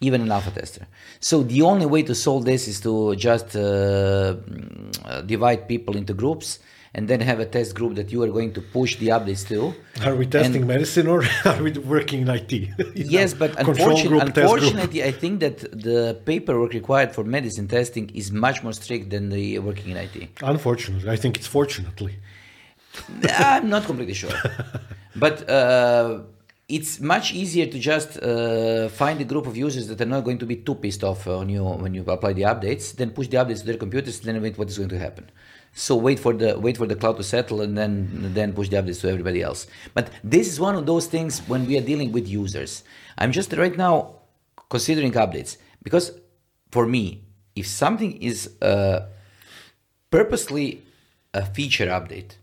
even an alpha tester. So the only way to solve this is to just uh, mm, uh, divide people into groups and then have a test group that you are going to push the updates to. Are we testing medicine or [laughs] are we working in IT? [laughs] Yes, know, but unfortunately, group, test group. unfortunately, I think that the paperwork required for medicine testing is much more strict than the working in IT. Unfortunately, I think it's fortunately. I'm not completely sure, [laughs] but uh, it's much easier to just uh, find a group of users that are not going to be too pissed off on you when you apply the updates. Then push the updates to their computers, then wait what is going to happen. So wait for the wait for the cloud to settle, and then then push the updates to everybody else. But this is one of those things when we are dealing with users. I'm just right now considering updates because for me, if something is uh, purposely a feature update,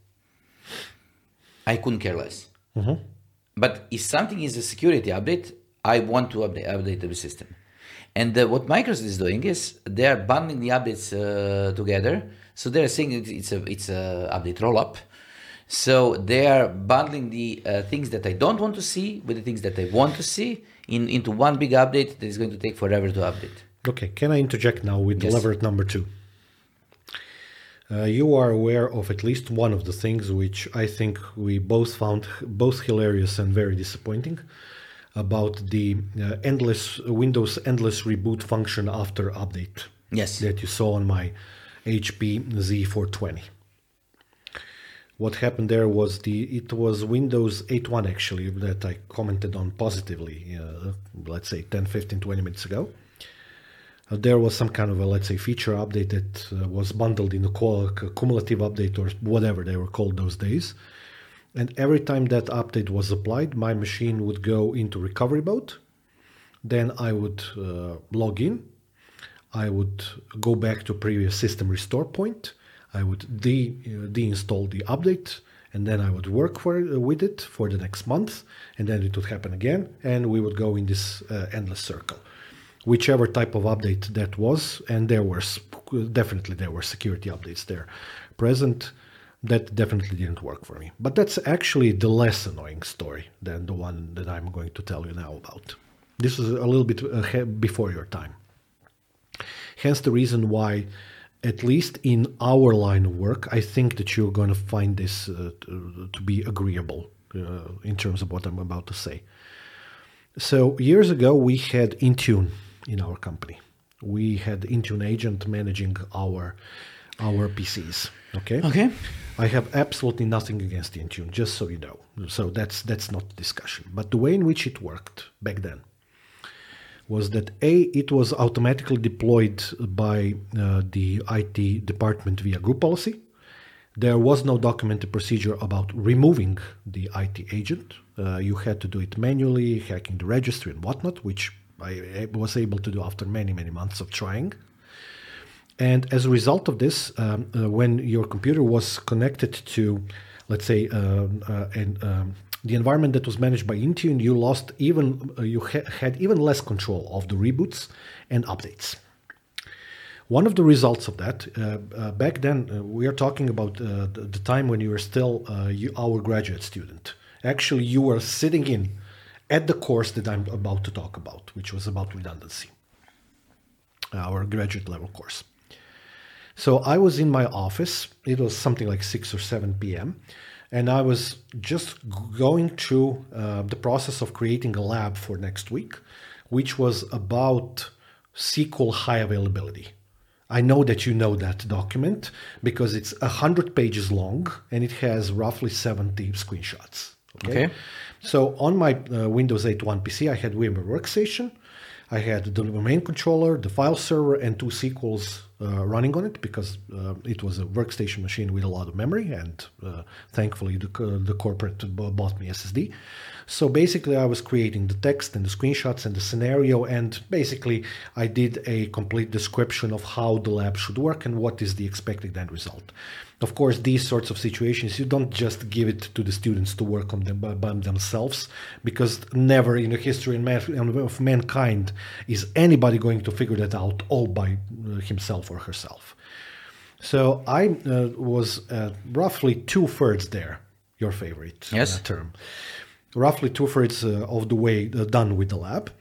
I couldn't care less. But if something is a security update, I want to update, update the system. And uh, what Microsoft is doing is they are bundling the updates uh, together. So they're saying it's a it's a update roll up. So they are bundling the uh, things that I don't want to see with the things that I want to see in into one big update that is going to take forever to update. Okay, can I interject now with Yes. lever number two? Uh, you are aware of at least one of the things which I think we both found both hilarious and very disappointing about the uh, endless Windows endless reboot function after update Yes. that you saw on my HP Z420. what happened there was the it was Windows 8.1 actually that I commented on positively, uh, let's say 10, 15, 20 minutes ago. Uh, there was some kind of a let's say feature update that uh, was bundled in a cumulative update or whatever they were called those days. And every time that update was applied, my machine would go into recovery mode. Then I would uh, log in. I would go back to previous system restore point I would de uh, deinstall the update and then I would work for uh, with it for the next month, and then it would happen again, and we would go in this uh, endless circle. Whichever type of update that was, and there were definitely there were security updates there present. That definitely didn't work for me. But that's actually the less annoying story than the one that I'm going to tell you now about. This is a little bit before your time. Hence the reason why at least in our line of work, I think that you're going to find this uh, to, to, be agreeable uh, in terms of what I'm about to say. So, years ago, we had Intune in our company. We had Intune agent managing our our PCs. Okay. Okay. I have absolutely nothing against Intune, just so you know. So that's that's not the discussion. But the way in which it worked back then was that A, it was automatically deployed by uh, the IT department via group policy. There was no documented procedure about removing the IT agent. Uh, you had to do it manually, hacking the registry and whatnot, which I was able to do after many, many months of trying. And as a result of this, um, uh, when your computer was connected to, let's say, um, uh, an, um, the environment that was managed by Intune, you lost even uh, you ha- had even less control of the reboots and updates. One of the results of that, uh, uh, back then, uh, we are talking about uh, the, the, time when you were still you, our graduate student. Actually, you were sitting in at the course that I'm about to talk about, which was about redundancy, our graduate level course. So I was in my office. It was something like 6 or 7 p.m and I was just going through uh, the process of creating a lab for next week, which was about SQL high availability. I know that you know that document because it's 100 pages long and it has roughly 70 screenshots. Okay. okay. So on my uh, Windows 8.1 PC, I had VMware Workstation, I had the domain controller, the file server, and two SQLs uh, running on it because uh, it was a workstation machine with a lot of memory, and uh, thankfully the, the corporate bought me SSD. So basically, I was creating the text and the screenshots and the scenario, and basically, I did a complete description of how the lab should work and what is the expected end result. Of course, these sorts of situations, you don't just give it to the students to work on them by, by themselves, because never in the history of mankind is anybody going to figure that out all by uh, himself or herself. So I uh, was uh, roughly two thirds there, your favorite uh, yes. term, roughly two thirds uh, of the way uh, done with the lab.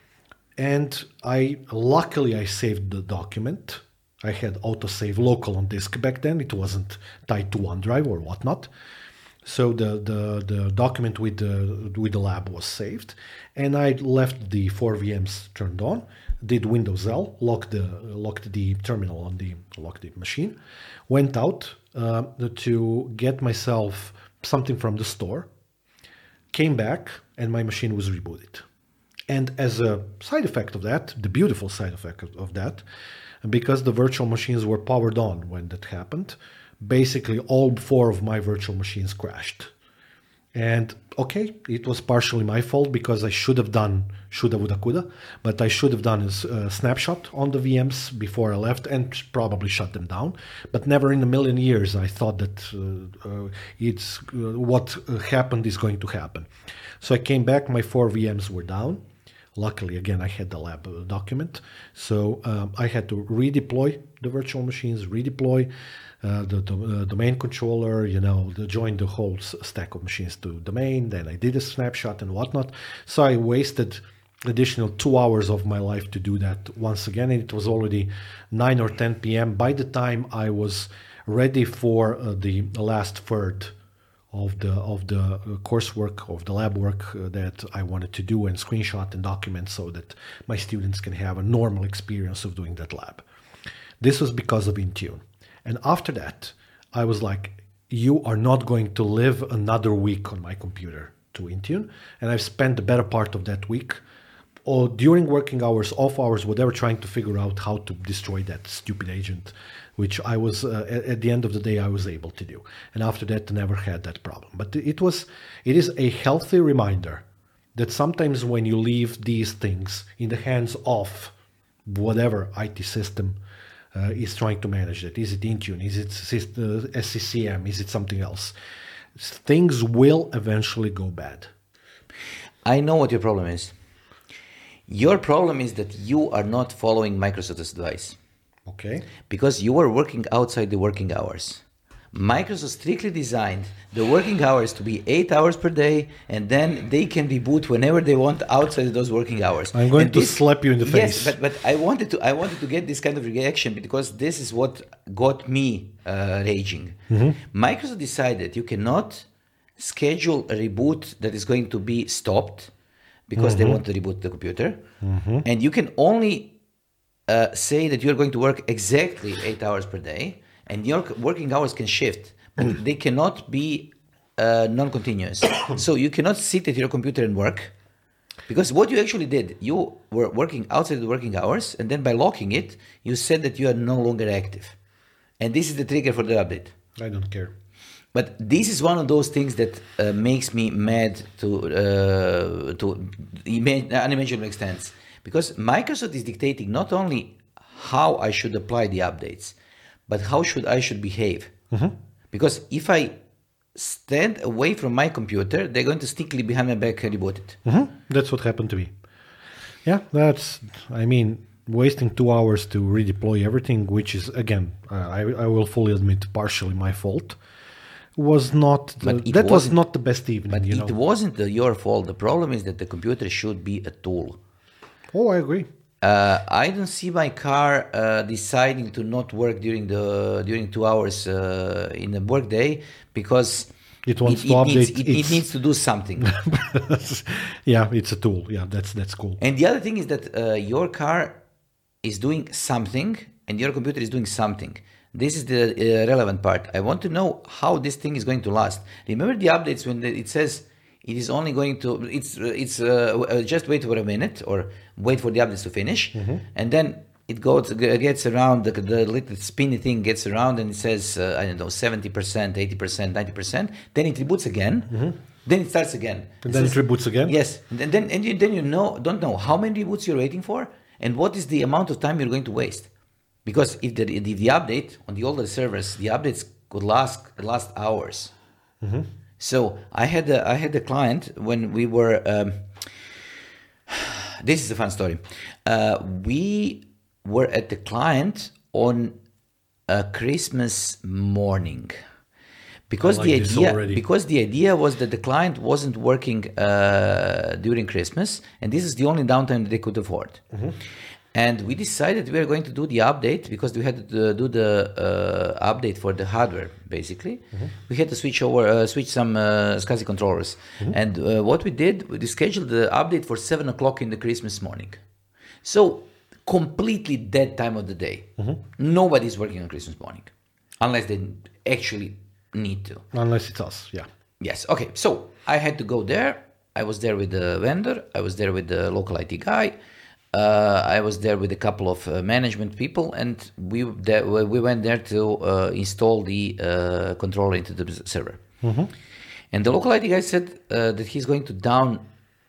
And I luckily I saved the document I had autosave local on disk back then. It wasn't tied to OneDrive or whatnot. So the, the, the document with the, with the lab was saved. And I left the four VMs turned on, did Windows L, locked the, locked the terminal on the, locked the machine, went out uh, to get myself something from the store, came back, and my machine was rebooted. And as a side effect of that, the beautiful side effect of, of that, and because the virtual machines were powered on when that happened, basically all four of my virtual machines crashed. And okay, it was partially my fault because I should have done shoulda, woulda, coulda, but I should have done a, snapshot on the VMs before I left and probably shut them down. But never in a million years I thought that uh, uh, it's uh, what happened is going to happen. So I came back, my four VMs were down. Luckily, again, I had the lab uh, document. So um, I had to redeploy the virtual machines, redeploy uh, the, the uh, domain controller, you know, the, join the whole stack of machines to domain. Then I did a snapshot and whatnot. So I wasted additional two hours of my life to do that once again. And it was already 9 or 10 p.m. by the time I was ready for uh, the last third of the of the uh, coursework of the lab work uh, that I wanted to do and screenshot and document so that my students can have a normal experience of doing that lab. This was because of Intune. And after that, I was like, you are not going to live another week on my computer to Intune. And I've spent the better part of that week or during working hours, off hours, whatever, trying to figure out how to destroy that stupid agent, which I was uh, at, the end of the day I was able to do, and after that, never had that problem. But it was, it is a healthy reminder that sometimes when you leave these things in the hands of whatever IT system uh, is trying to manage it, is it Intune, is it uh, SCCM, is it something else, things will eventually go bad. I know what your problem is. Your problem is that you are not following Microsoft's advice. Okay. Because you are working outside the working hours. Microsoft strictly designed the working hours to be eight hours per day, and then they can reboot whenever they want outside of those working hours. I'm going And to slap you in the Yes, face. but but I wanted to I wanted to get this kind of reaction because this is what got me uh, raging. Mm-hmm. Microsoft decided you cannot schedule a reboot that is going to be stopped because Mm-hmm. they want to reboot the computer, and you can only uh, say that you're going to work exactly eight hours per day, and your working hours can shift, but they cannot be uh, non-continuous. [coughs] so you cannot sit at your computer and work, because what you actually did, you were working outside the working hours, and then by locking it, you said that you are no longer active, and this is the trigger for the update. I don't care. But this is one of those things that uh, makes me mad to uh, to ima- unimaginable extents because Microsoft is dictating not only how I should apply the updates, but how should I should behave. Because if I stand away from my computer, they're going to stickly behind my back and reboot it. hmm That's what happened to me. Yeah, that's. I mean, wasting two hours to redeploy everything, which is again, uh, I I will fully admit, partially my fault, was not. The, that was wasn't- the best evening. But it know. wasn't uh, your fault. The problem is that the computer should be a tool. Oh, I agree. Uh, I don't see my car uh, deciding to not work during the during two hours uh, in a work day because It wants to needs, update it, it needs to do something. [laughs] yeah, it's a tool. Yeah, that's that's cool. and the other thing is that uh, your car is doing something and your computer is doing something. This is the uh, relevant part. I want to know how this thing is going to last. Remember the updates when it says it is only going to it's uh, it's uh, uh, just wait for a minute or wait for the updates to finish. And then it goes gets around the, the little spinny thing gets around and it says uh, i don't know 70% 80% 90% then it reboots again. Then it starts again. And then it says- reboots again. yes. And then and you, then you know don't know how many reboots you're waiting for and what is the amount of time you're going to waste. Because if the, if the update on the older servers the updates could last last hours so I had a, I had a client when we were. Um, this is a fun story. Uh, we were at the client on a Christmas morning because I the idea because the idea was that the client wasn't working uh, during Christmas and this is the only downtime that they could afford. Mm-hmm. And we decided we are going to do the update because we had to do the uh, update for the hardware. Basically, Mm-hmm. we had to switch over, uh, switch some uh, SCSI controllers. Mm-hmm. And uh, what we did, we scheduled the update for seven o'clock in the Christmas morning. So completely dead time of the day. Mm-hmm. Nobody's working on Christmas morning, unless they actually need to. Unless it's us. Yeah. Yes. Okay. So I had to go there. I was there with the vendor. I was there with the local IT guy. Uh, I was there with a couple of uh, management people, and we there, we went there to uh, install the uh, controller into the server. And the local IT guy said uh, that he's going to down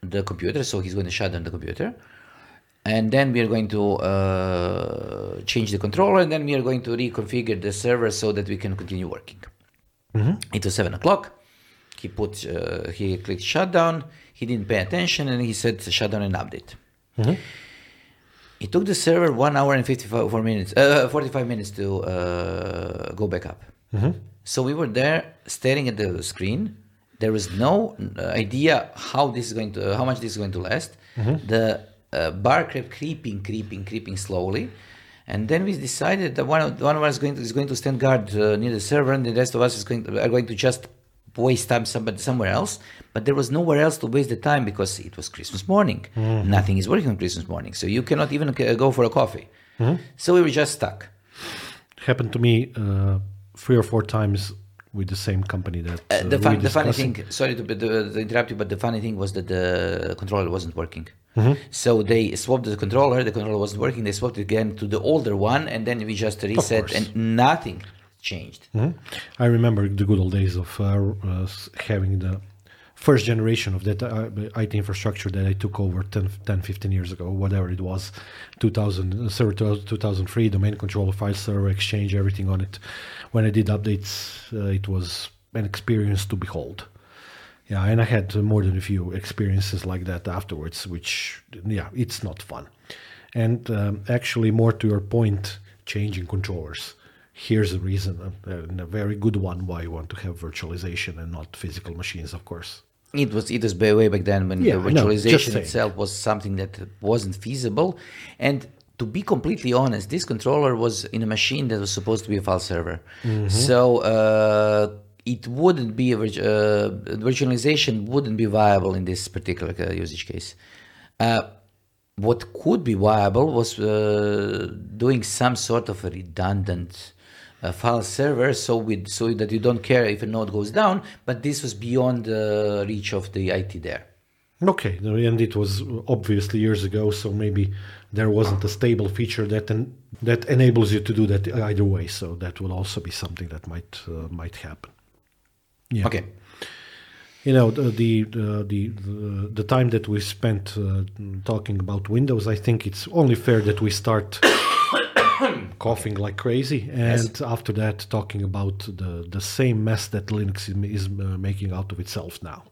the computer, so he's going to shut down the computer, and then we are going to uh, change the controller, and then we are going to reconfigure the server so that we can continue working. It was seven o'clock. He put uh, he clicked shutdown. He didn't pay attention, and he said shutdown and update. It took the server one hour and fifty-four minutes, uh, forty-five minutes to uh, go back up. So we were there staring at the screen. There was no uh, idea how this is going to, how much this is going to last. The uh, bar kept creeping, creeping, creeping slowly. And then we decided that one of, one of us is going to, is going to stand guard uh, near the server, and the rest of us is going to, are going to just waste time somebody, somewhere else. But there was nowhere else to waste the time because it was Christmas morning. Nothing is working on Christmas morning, so you cannot even go for a coffee. So we were just stuck. It happened to me uh, three or four times with the same company that Uh, the, uh, fun, the funny thing, sorry to, to, to interrupt you, but the funny thing was that the controller wasn't working. Mm-hmm. So they swapped the controller, the controller wasn't working, they swapped it again to the older one, and then we just reset, and nothing changed. Mhm. I remember the good old days of uh, uh, having the first generation of that uh, IT infrastructure that I took over 10, 10 15 years ago, whatever it was, 2000, uh, server 2003, domain controller, file server, exchange, everything on it. When I did updates, uh, it was an experience to behold. Yeah, and I had more than a few experiences like that afterwards, which, yeah, it's not fun. And um, actually, more to your point, changing controllers. Here's a reason, uh, and a very good one, why you want to have virtualization and not physical machines, of course. It was it was way back then when Yeah, the I know, just virtualization saying. itself was something that wasn't feasible, and to be completely honest, this controller was in a machine that was supposed to be a file server, Mm-hmm. so uh, it wouldn't be a virtu- uh, virtualization wouldn't be viable in this particular uh, usage case. Uh, what could be viable was uh, doing some sort of a redundant uh, file server so with so that you don't care if a node goes down but this was beyond the reach of the IT there Okay, and it was obviously years ago, so maybe there wasn't a stable feature that en- that enables you to do that either way. So that will also be something that might uh, might happen. Yeah. okay You know, the the the the, the time that we spent uh, talking about Windows, I think it's only fair that we start coughing like crazy, and after that, talking about the the same mess that Linux is, is uh, making out of itself now.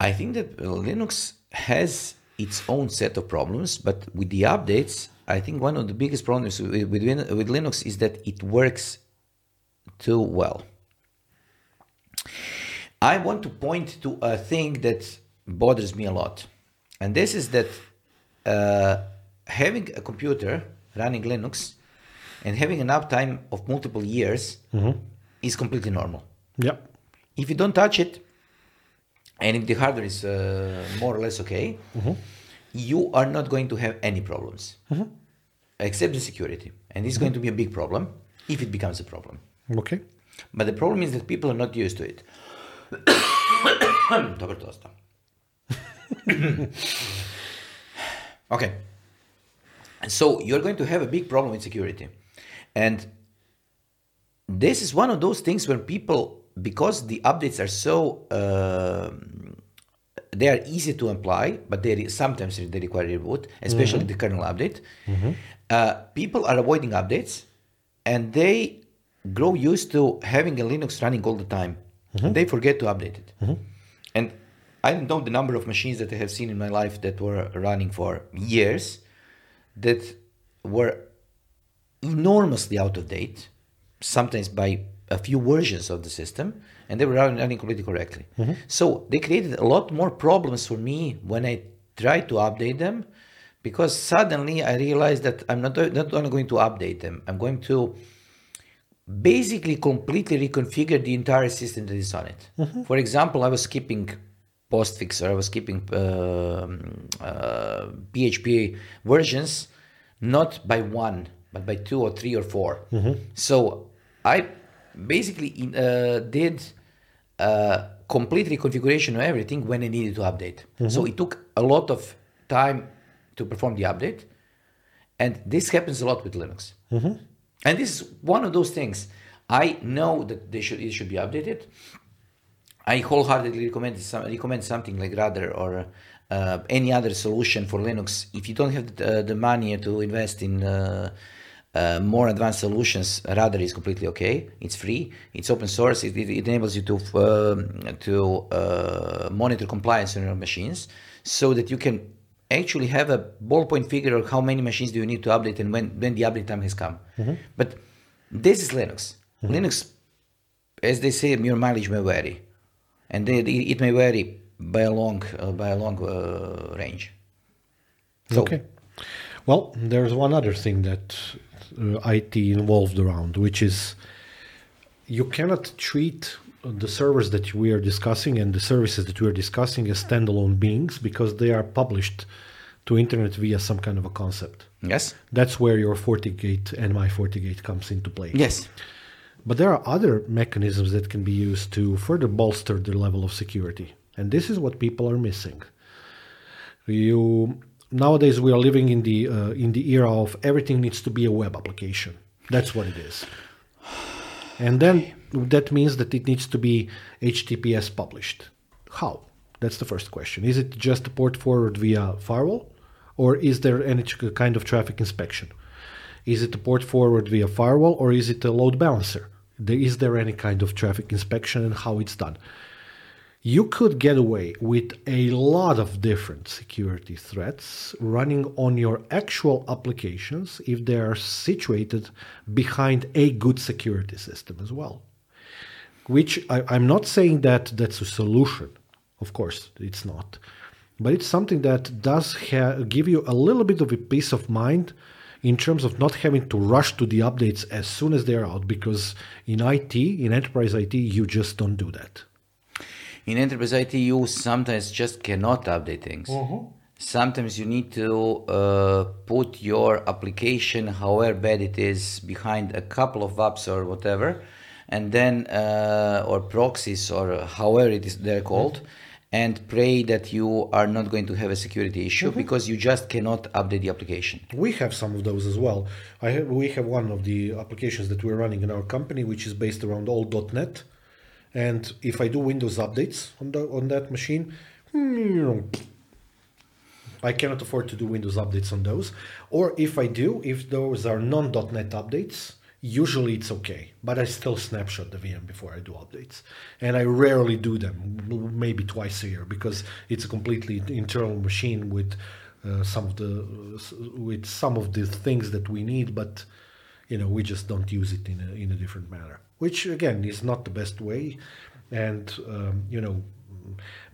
I think that uh, Linux has its own set of problems, but with the updates, I think one of the biggest problems with, with, with Linux is that it works too well. I want to point to a thing that bothers me a lot, and this is that uh, having a computer running Linux and having an uptime of multiple years mm-hmm. is completely normal. Yeah. if you don't touch it and if the hardware is uh, more or less okay mm-hmm. you are not going to have any problems. Mm-hmm. Except the security. And this is going to be a big problem if it becomes a problem. Okay. but the problem is that people are not used to it. [coughs] [coughs] [coughs] Okay so you're going to have a big problem with security. And this is one of those things where people because the updates are so um they are easy to apply but they sometimes they require reboot especially the kernel update. Uh, people are avoiding updates and they grow used to having a linux running all the time. They forget to update it. And i don't know the number of machines that i have seen in my life that were running for years that were enormously out of date, sometimes by a few versions of the system, and they were running, running completely correctly. Mm-hmm. So they created a lot more problems for me when I tried to update them, because suddenly I realized that I'm not, not only going to update them, I'm going to basically completely reconfigure the entire system that is on it. Mm-hmm. For example, I was skipping postfix or I was keeping um, uh, PHP versions, not by one, but by two or three or 4 So I basically uh, did uh, complete reconfiguration of everything when I needed to update. So it took a lot of time to perform the update, and this happens a lot with Linux. And this is one of those things. I know that they should it should be updated. I wholeheartedly recommend some, recommend something like Radar or uh, any other solution for Linux. If you don't have the, the money to invest in uh, uh, more advanced solutions, Radar is completely okay. It's free. It's open source. It, it, it enables you to um, to uh, monitor compliance on your machines, so that you can actually have a ballpoint figure of how many machines do you need to update and when when the update time has come. But this is Linux. Linux as they say, your mileage may vary, and they, it may vary by a long uh, by a long uh, range. So, Okay. Well, there's one other thing that uh, IT involved around, which is you cannot treat the servers that we are discussing and the services that we are discussing as standalone beings because they are published to internet via some kind of a concept. Yes. That's where your FortiGate and my FortiGate comes into play. Yes. But there are other mechanisms that can be used to further bolster the level of security. And this is what people are missing. You nowadays we are living in the uh, in the era of everything needs to be a web application. That's what it is. And then that means that it needs to be HTTPS published. How? That's the first question. Is it just a port forward via firewall? Or is there any kind of traffic inspection? Is it a port forward via firewall or is it a load balancer? Is there any kind of traffic inspection and how it's done? You could get away with a lot of different security threats running on your actual applications if they are situated behind a good security system as well. Which I, am not saying that that's a solution. Of course, it's not. But it's something that does ha- give you a little bit of a peace of mind in terms of not having to rush to the updates as soon as they're out because in IT, in enterprise IT, you just don't do that. In enterprise IT, you sometimes just cannot update things. Mm-hmm. Sometimes you need to uh, put your application, however bad it is, behind a couple of apps or whatever, and then uh, or proxies or however it is they're called. Mm-hmm and pray that you are not going to have a security issue mm-hmm. because you just cannot update the application. We have some of those as well. I have, we have one of the applications that we're running in our company, which is based around all.NET. And if I do Windows updates on the, on that machine, I cannot afford to do Windows updates on those. Or if I do, if those are non.NET updates, usually it's okay, but I still snapshot the VM before I do updates. And I rarely do them, maybe twice a year, because it's a completely internal machine with uh, some of the with some of the things that we need, but you know we just don't use it in a in a different manner, which again is not the best way. And um, you know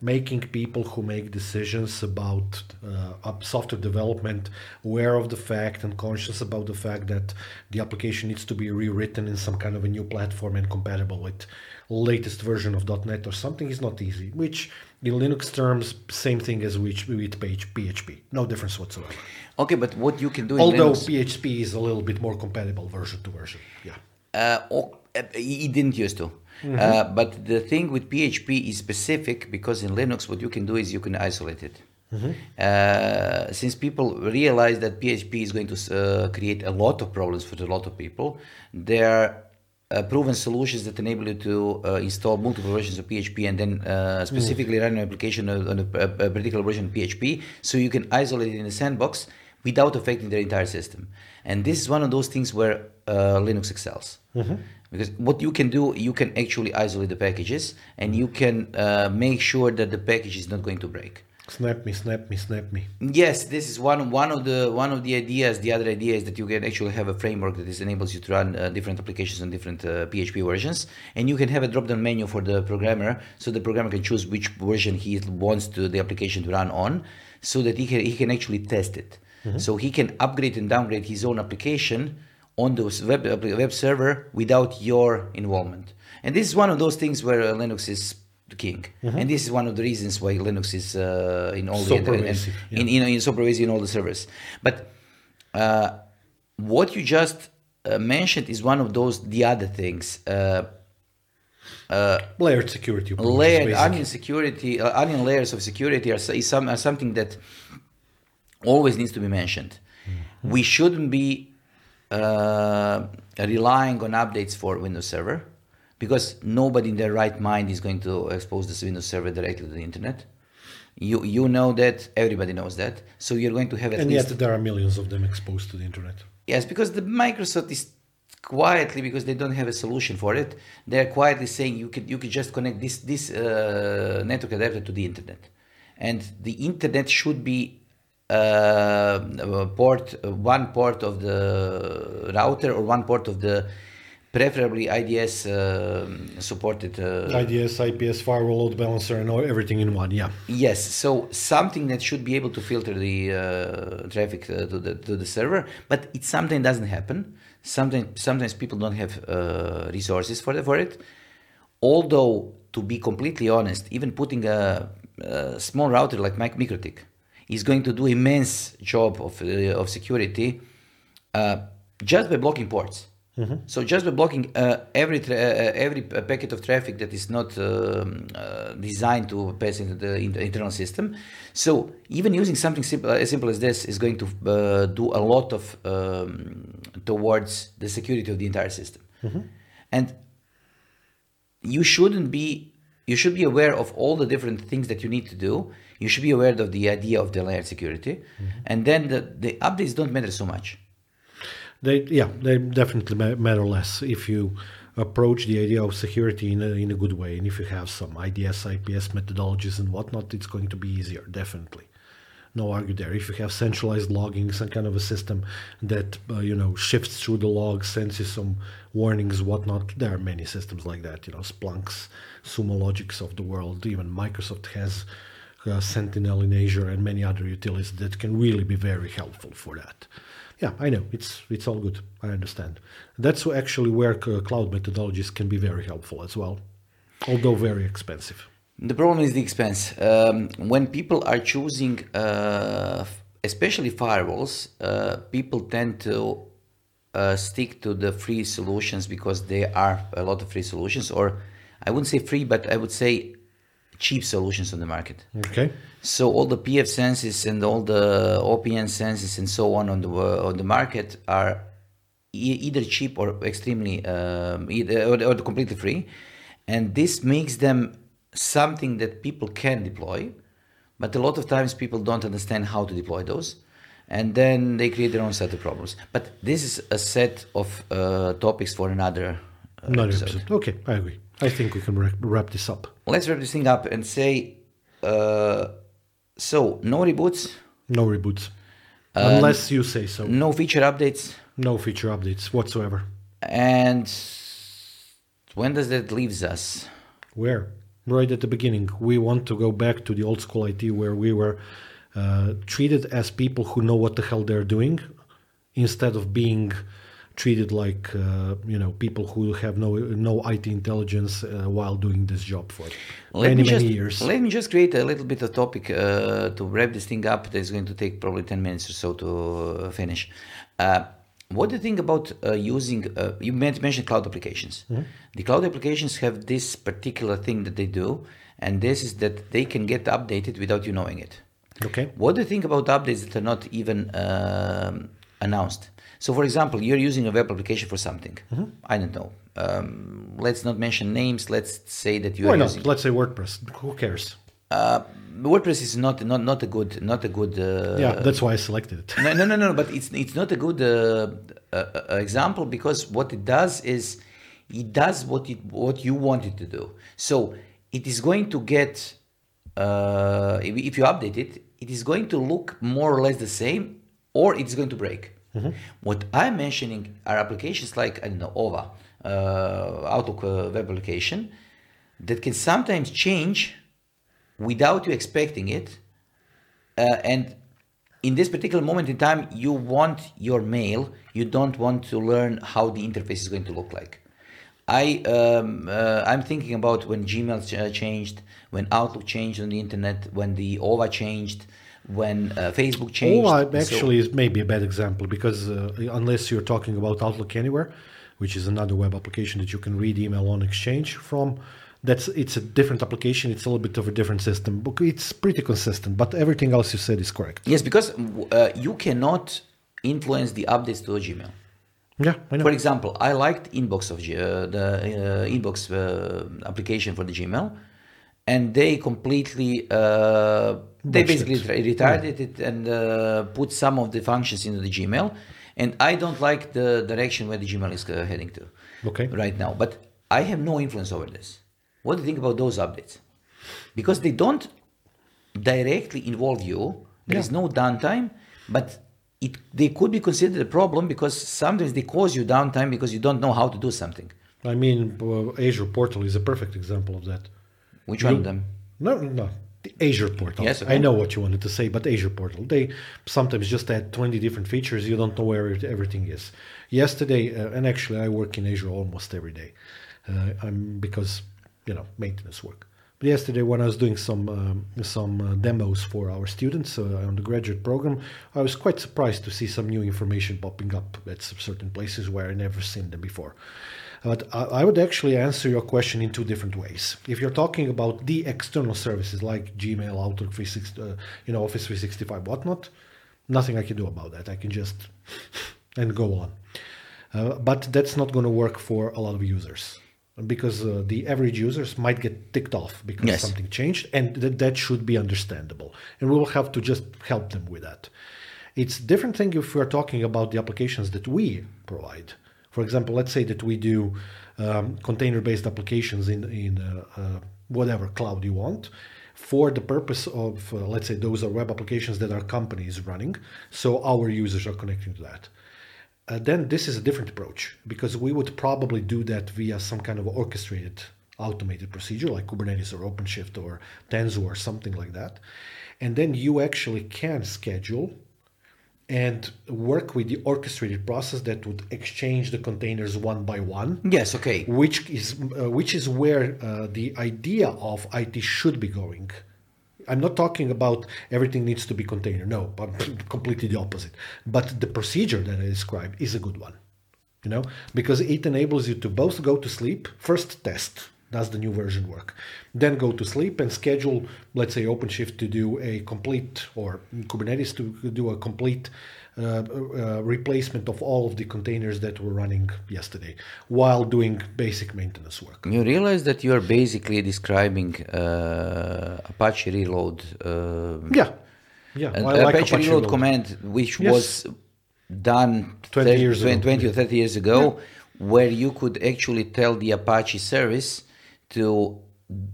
making people who make decisions about uh, software development aware of the fact and conscious about the fact that the application needs to be rewritten in some kind of a new platform and compatible with latest version of .NET or something is not easy. Which in Linux terms, same thing as with, with PHP, no difference whatsoever. Okay, but what you can do, although Linux... PHP is a little bit more compatible version to version, yeah. Uh, oh, it didn't used to. Mm-hmm. Uh, but the thing with PHP is specific because in Linux, what you can do is you can isolate it. Mm-hmm. Uh, since people realize that PHP is going to uh, create a lot of problems for a lot of people, there are uh, proven solutions that enable you to uh, install multiple versions of PHP and then uh, specifically mm-hmm. run an application on a, a, particular version of PHP, so you can isolate it in a sandbox without affecting the entire system. And this is one of those things where Linux excels. Mm-hmm because what you can do you can actually isolate the packages and you can uh, make sure that the package is not going to break. Snap me snap me snap me. Yes this is one one of the one of the ideas. The other idea is that you can actually have a framework that is enables you to run uh, different applications on different uh, php versions. And you can have a drop down menu for the programmer so the programmer can choose which version he wants to the application to run on so that he can he can actually test it. Mm-hmm. so he can upgrade and downgrade his own application on the web, web server without your involvement. And this is one of those things where uh, Linux is the king. Mm-hmm. And this is one of the reasons why Linux is uh, in all so the pervasive, in, yeah. in, in, so pervasive in all the servers. But uh, what you just uh, mentioned is one of those the other things. Uh, uh, layered security, layered basically. onion security, onion layers of security are, is some, are something that always needs to be mentioned. Mm-hmm. We shouldn't be uh, relying on updates for Windows Server because nobody in their right mind is going to expose this Windows Server directly to the internet. You you know that everybody knows that, so you're going to have at and least yet there are millions of them exposed to the internet. Yes, because the Microsoft is quietly because they don't have a solution for it. They're quietly saying you could you could just connect this this uh, network adapter to the internet, and the internet should be uh, port, one port of the router or one port of the preferably IDS uh, supported. Uh, IDS, IPS, firewall, load balancer, and everything in one. Yeah. Yes. So something that should be able to filter the uh, traffic uh, to the to the server, but it sometimes doesn't happen. Sometimes sometimes people don't have uh, resources for the, for it. Although to be completely honest, even putting a, a small router like MikroTik is going to do immense job of, uh, of security uh, just by blocking ports. So just by blocking uh, every tra- uh, every packet of traffic that is not um, uh, designed to pass into the, in internal system, so even using something simple, as simple as this is going to uh, do a lot of um, towards the security of the entire system. And you shouldn't be you should be aware of all the different things that you need to do you should be aware of the idea of the layered security and then the, the updates don't matter so much They, yeah, they definitely matter less if you approach the idea of security in a, in a good way, and if you have some IDS, IPS methodologies and whatnot, it's going to be easier, definitely. No argue there. If you have centralized logging, some kind of a system that uh, you know shifts through the logs, sends you some warnings, whatnot. There are many systems like that. You know, Splunks, Sumo Logics of the world. Even Microsoft has Sentinel in Azure and many other utilities that can really be very helpful for that. Yeah, I know it's it's all good. I understand. That's actually where cloud methodologies can be very helpful as well, although very expensive. the problem is the expense um, when people are choosing uh, especially firewalls uh, people tend to uh, stick to the free solutions because there are a lot of free solutions or i wouldn't say free but i would say cheap solutions on the market Okay. So all the PF senses and all the OPNsenses and so on on the on the market are e- either cheap or extremely um, either or, or completely free, and this makes them something that people can deploy, but a lot of times people don't understand how to deploy those, and then they create their own set of problems. But this is a set of uh, topics for another. Uh, Another episode. episode. Okay, I agree. I think we can wrap, this up. Let's wrap this thing up and say. Uh, so no reboots, No reboots, Uh, unless you say so. no feature updates, No feature updates whatsoever. and when does that leaves us? Where? Right at the beginning, we want to go back to the old school IT where we were uh, treated as people who know what the hell they're doing, instead of being treated like uh, you know people who have no no IT intelligence uh, while doing this job for Let many me many just, years. Let me just create a little bit of topic uh, to wrap this thing up. That's going to take probably ten minutes or so to uh, finish. Uh, what do you think about uh, using? Uh, you mentioned cloud applications. Mm-hmm. The cloud applications have this particular thing that they do, and this is that they can get updated without you knowing it. Okay. What do you think about updates that are not even um, announced? So, for example, you're using a web application for something. Mm-hmm. I don't know. Um, let's not mention names. Let's say that you Why are not? using. Let's say WordPress. Who cares? Uh, WordPress is not not not a good not a good. Uh, yeah, that's why I selected it. no, no, no, no. But [laughs] it's it's not a good uh, uh, uh, example because what it does is it does what it what you want it to do. So it is going to get uh, if, if you update it, it is going to look more or less the same, or it's going to break. What I'm mentioning are applications like I don't know OWA, uh, Outlook uh, web application, that can sometimes change without you expecting it uh, and in this particular moment in time you want your mail. You don't want to learn how the interface is going to look like. I um, uh, i'm thinking about when gmail ch- uh, changed when outlook changed on the internet when the OWA changed when uh, facebook changed Oh, So- actually is maybe a bad example because uh, unless you're talking about Outlook Anywhere, which is another web application that you can read email on Exchange from, that's it's a different application. It's a little bit of a different system. But It's pretty consistent, but everything else you said is correct. yes because uh, you cannot influence the updates to gmail Yeah, I know. For example, I liked Inbox of G- uh, the uh, Inbox uh, application for the Gmail, and they completely uh, they basically it. retarded it and uh, put some of the functions into the Gmail, and I don't like the direction where the Gmail is uh, heading to Okay. right now. But I have no influence over this. What do you think about those updates? Because they don't directly involve you. There is no downtime, but it they could be considered a problem because sometimes they cause you downtime because you don't know how to do something. I mean, uh, Azure Portal is a perfect example of that. Which one of them? No, no, no. The Azure Portal. Yes, I know what you wanted to say, but Azure Portal. They sometimes just add 20 different features. You don't know where it- everything is. Yesterday, uh, and actually I work in Azure almost every day. Uh, I'm because, you know, maintenance work. But yesterday when I was doing some um, some uh, demos for our students uh, on the graduate program, I was quite surprised to see some new information popping up at certain places where I never seen them before. But I, would actually answer your question in two different ways. If you're talking about the external services like Gmail, Outlook, 360, uh, you know, Office 365, whatnot, nothing I can do about that. I can just [laughs] and go on. Uh, but that's not going to work for a lot of users because uh, the average users might get ticked off because Yes. something changed, and th- that should be understandable. And we will have to just help them with that. It's a different thing if we're talking about the applications that we provide. For example, let's say that we do um, container-based applications in in uh, uh, whatever cloud you want for the purpose of uh, let's say those are web applications that our company is running, so our users are connecting to that uh, then this is a different approach because we would probably do that via some kind of orchestrated automated procedure like Kubernetes or OpenShift or Tanzu or something like that. And then you actually can schedule and work with the orchestrated process that would exchange the containers one by one Yes, okay. which is uh, which is where uh, the idea of IT should be going. I'm not talking about everything needs to be container. No, but completely the opposite. But the procedure that I described is a good one. You know, because it enables you to both go to sleep, first test does the new version work, then go to sleep and schedule, let's say OpenShift to do a complete or Kubernetes to do a complete uh, uh, replacement of all of the containers that were running yesterday while doing basic maintenance work. You realize that you are basically describing uh, Apache Reload. Uh, Yeah, yeah. an I like Apache, Apache Reload Reload. command, which Yes. was done 20 years ago. 20 or 30 years ago, where you could actually tell the Apache service to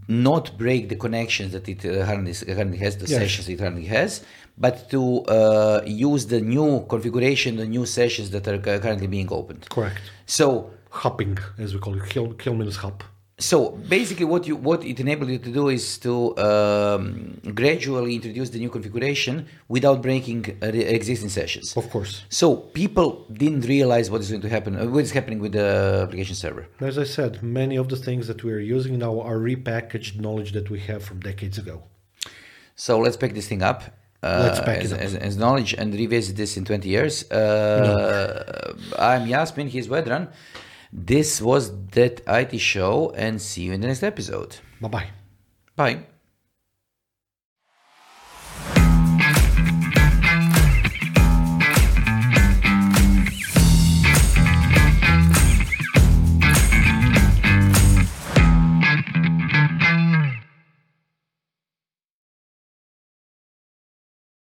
not break the connections that it uh, currently, currently has, the Yes. sessions it currently has, but to uh, use the new configuration, the new sessions that are currently being opened. Correct. So Hopping, as we call it, kill, kill minus HUP. So basically, what you what it enabled you to do is to um, gradually introduce the new configuration without breaking uh, the existing sessions. Of course. So people didn't realize what is going to happen, uh, what is happening with the application server. As I said, many of the things that we are using now are repackaged knowledge that we have from decades ago. So let's pack this thing up. Uh, Let's pack it as, up. As, as knowledge and revisit this in 20 years. Uh, I'm Yasmin, he's Vedran. This was That IT Show, and see you in the next episode. Bye bye. Bye.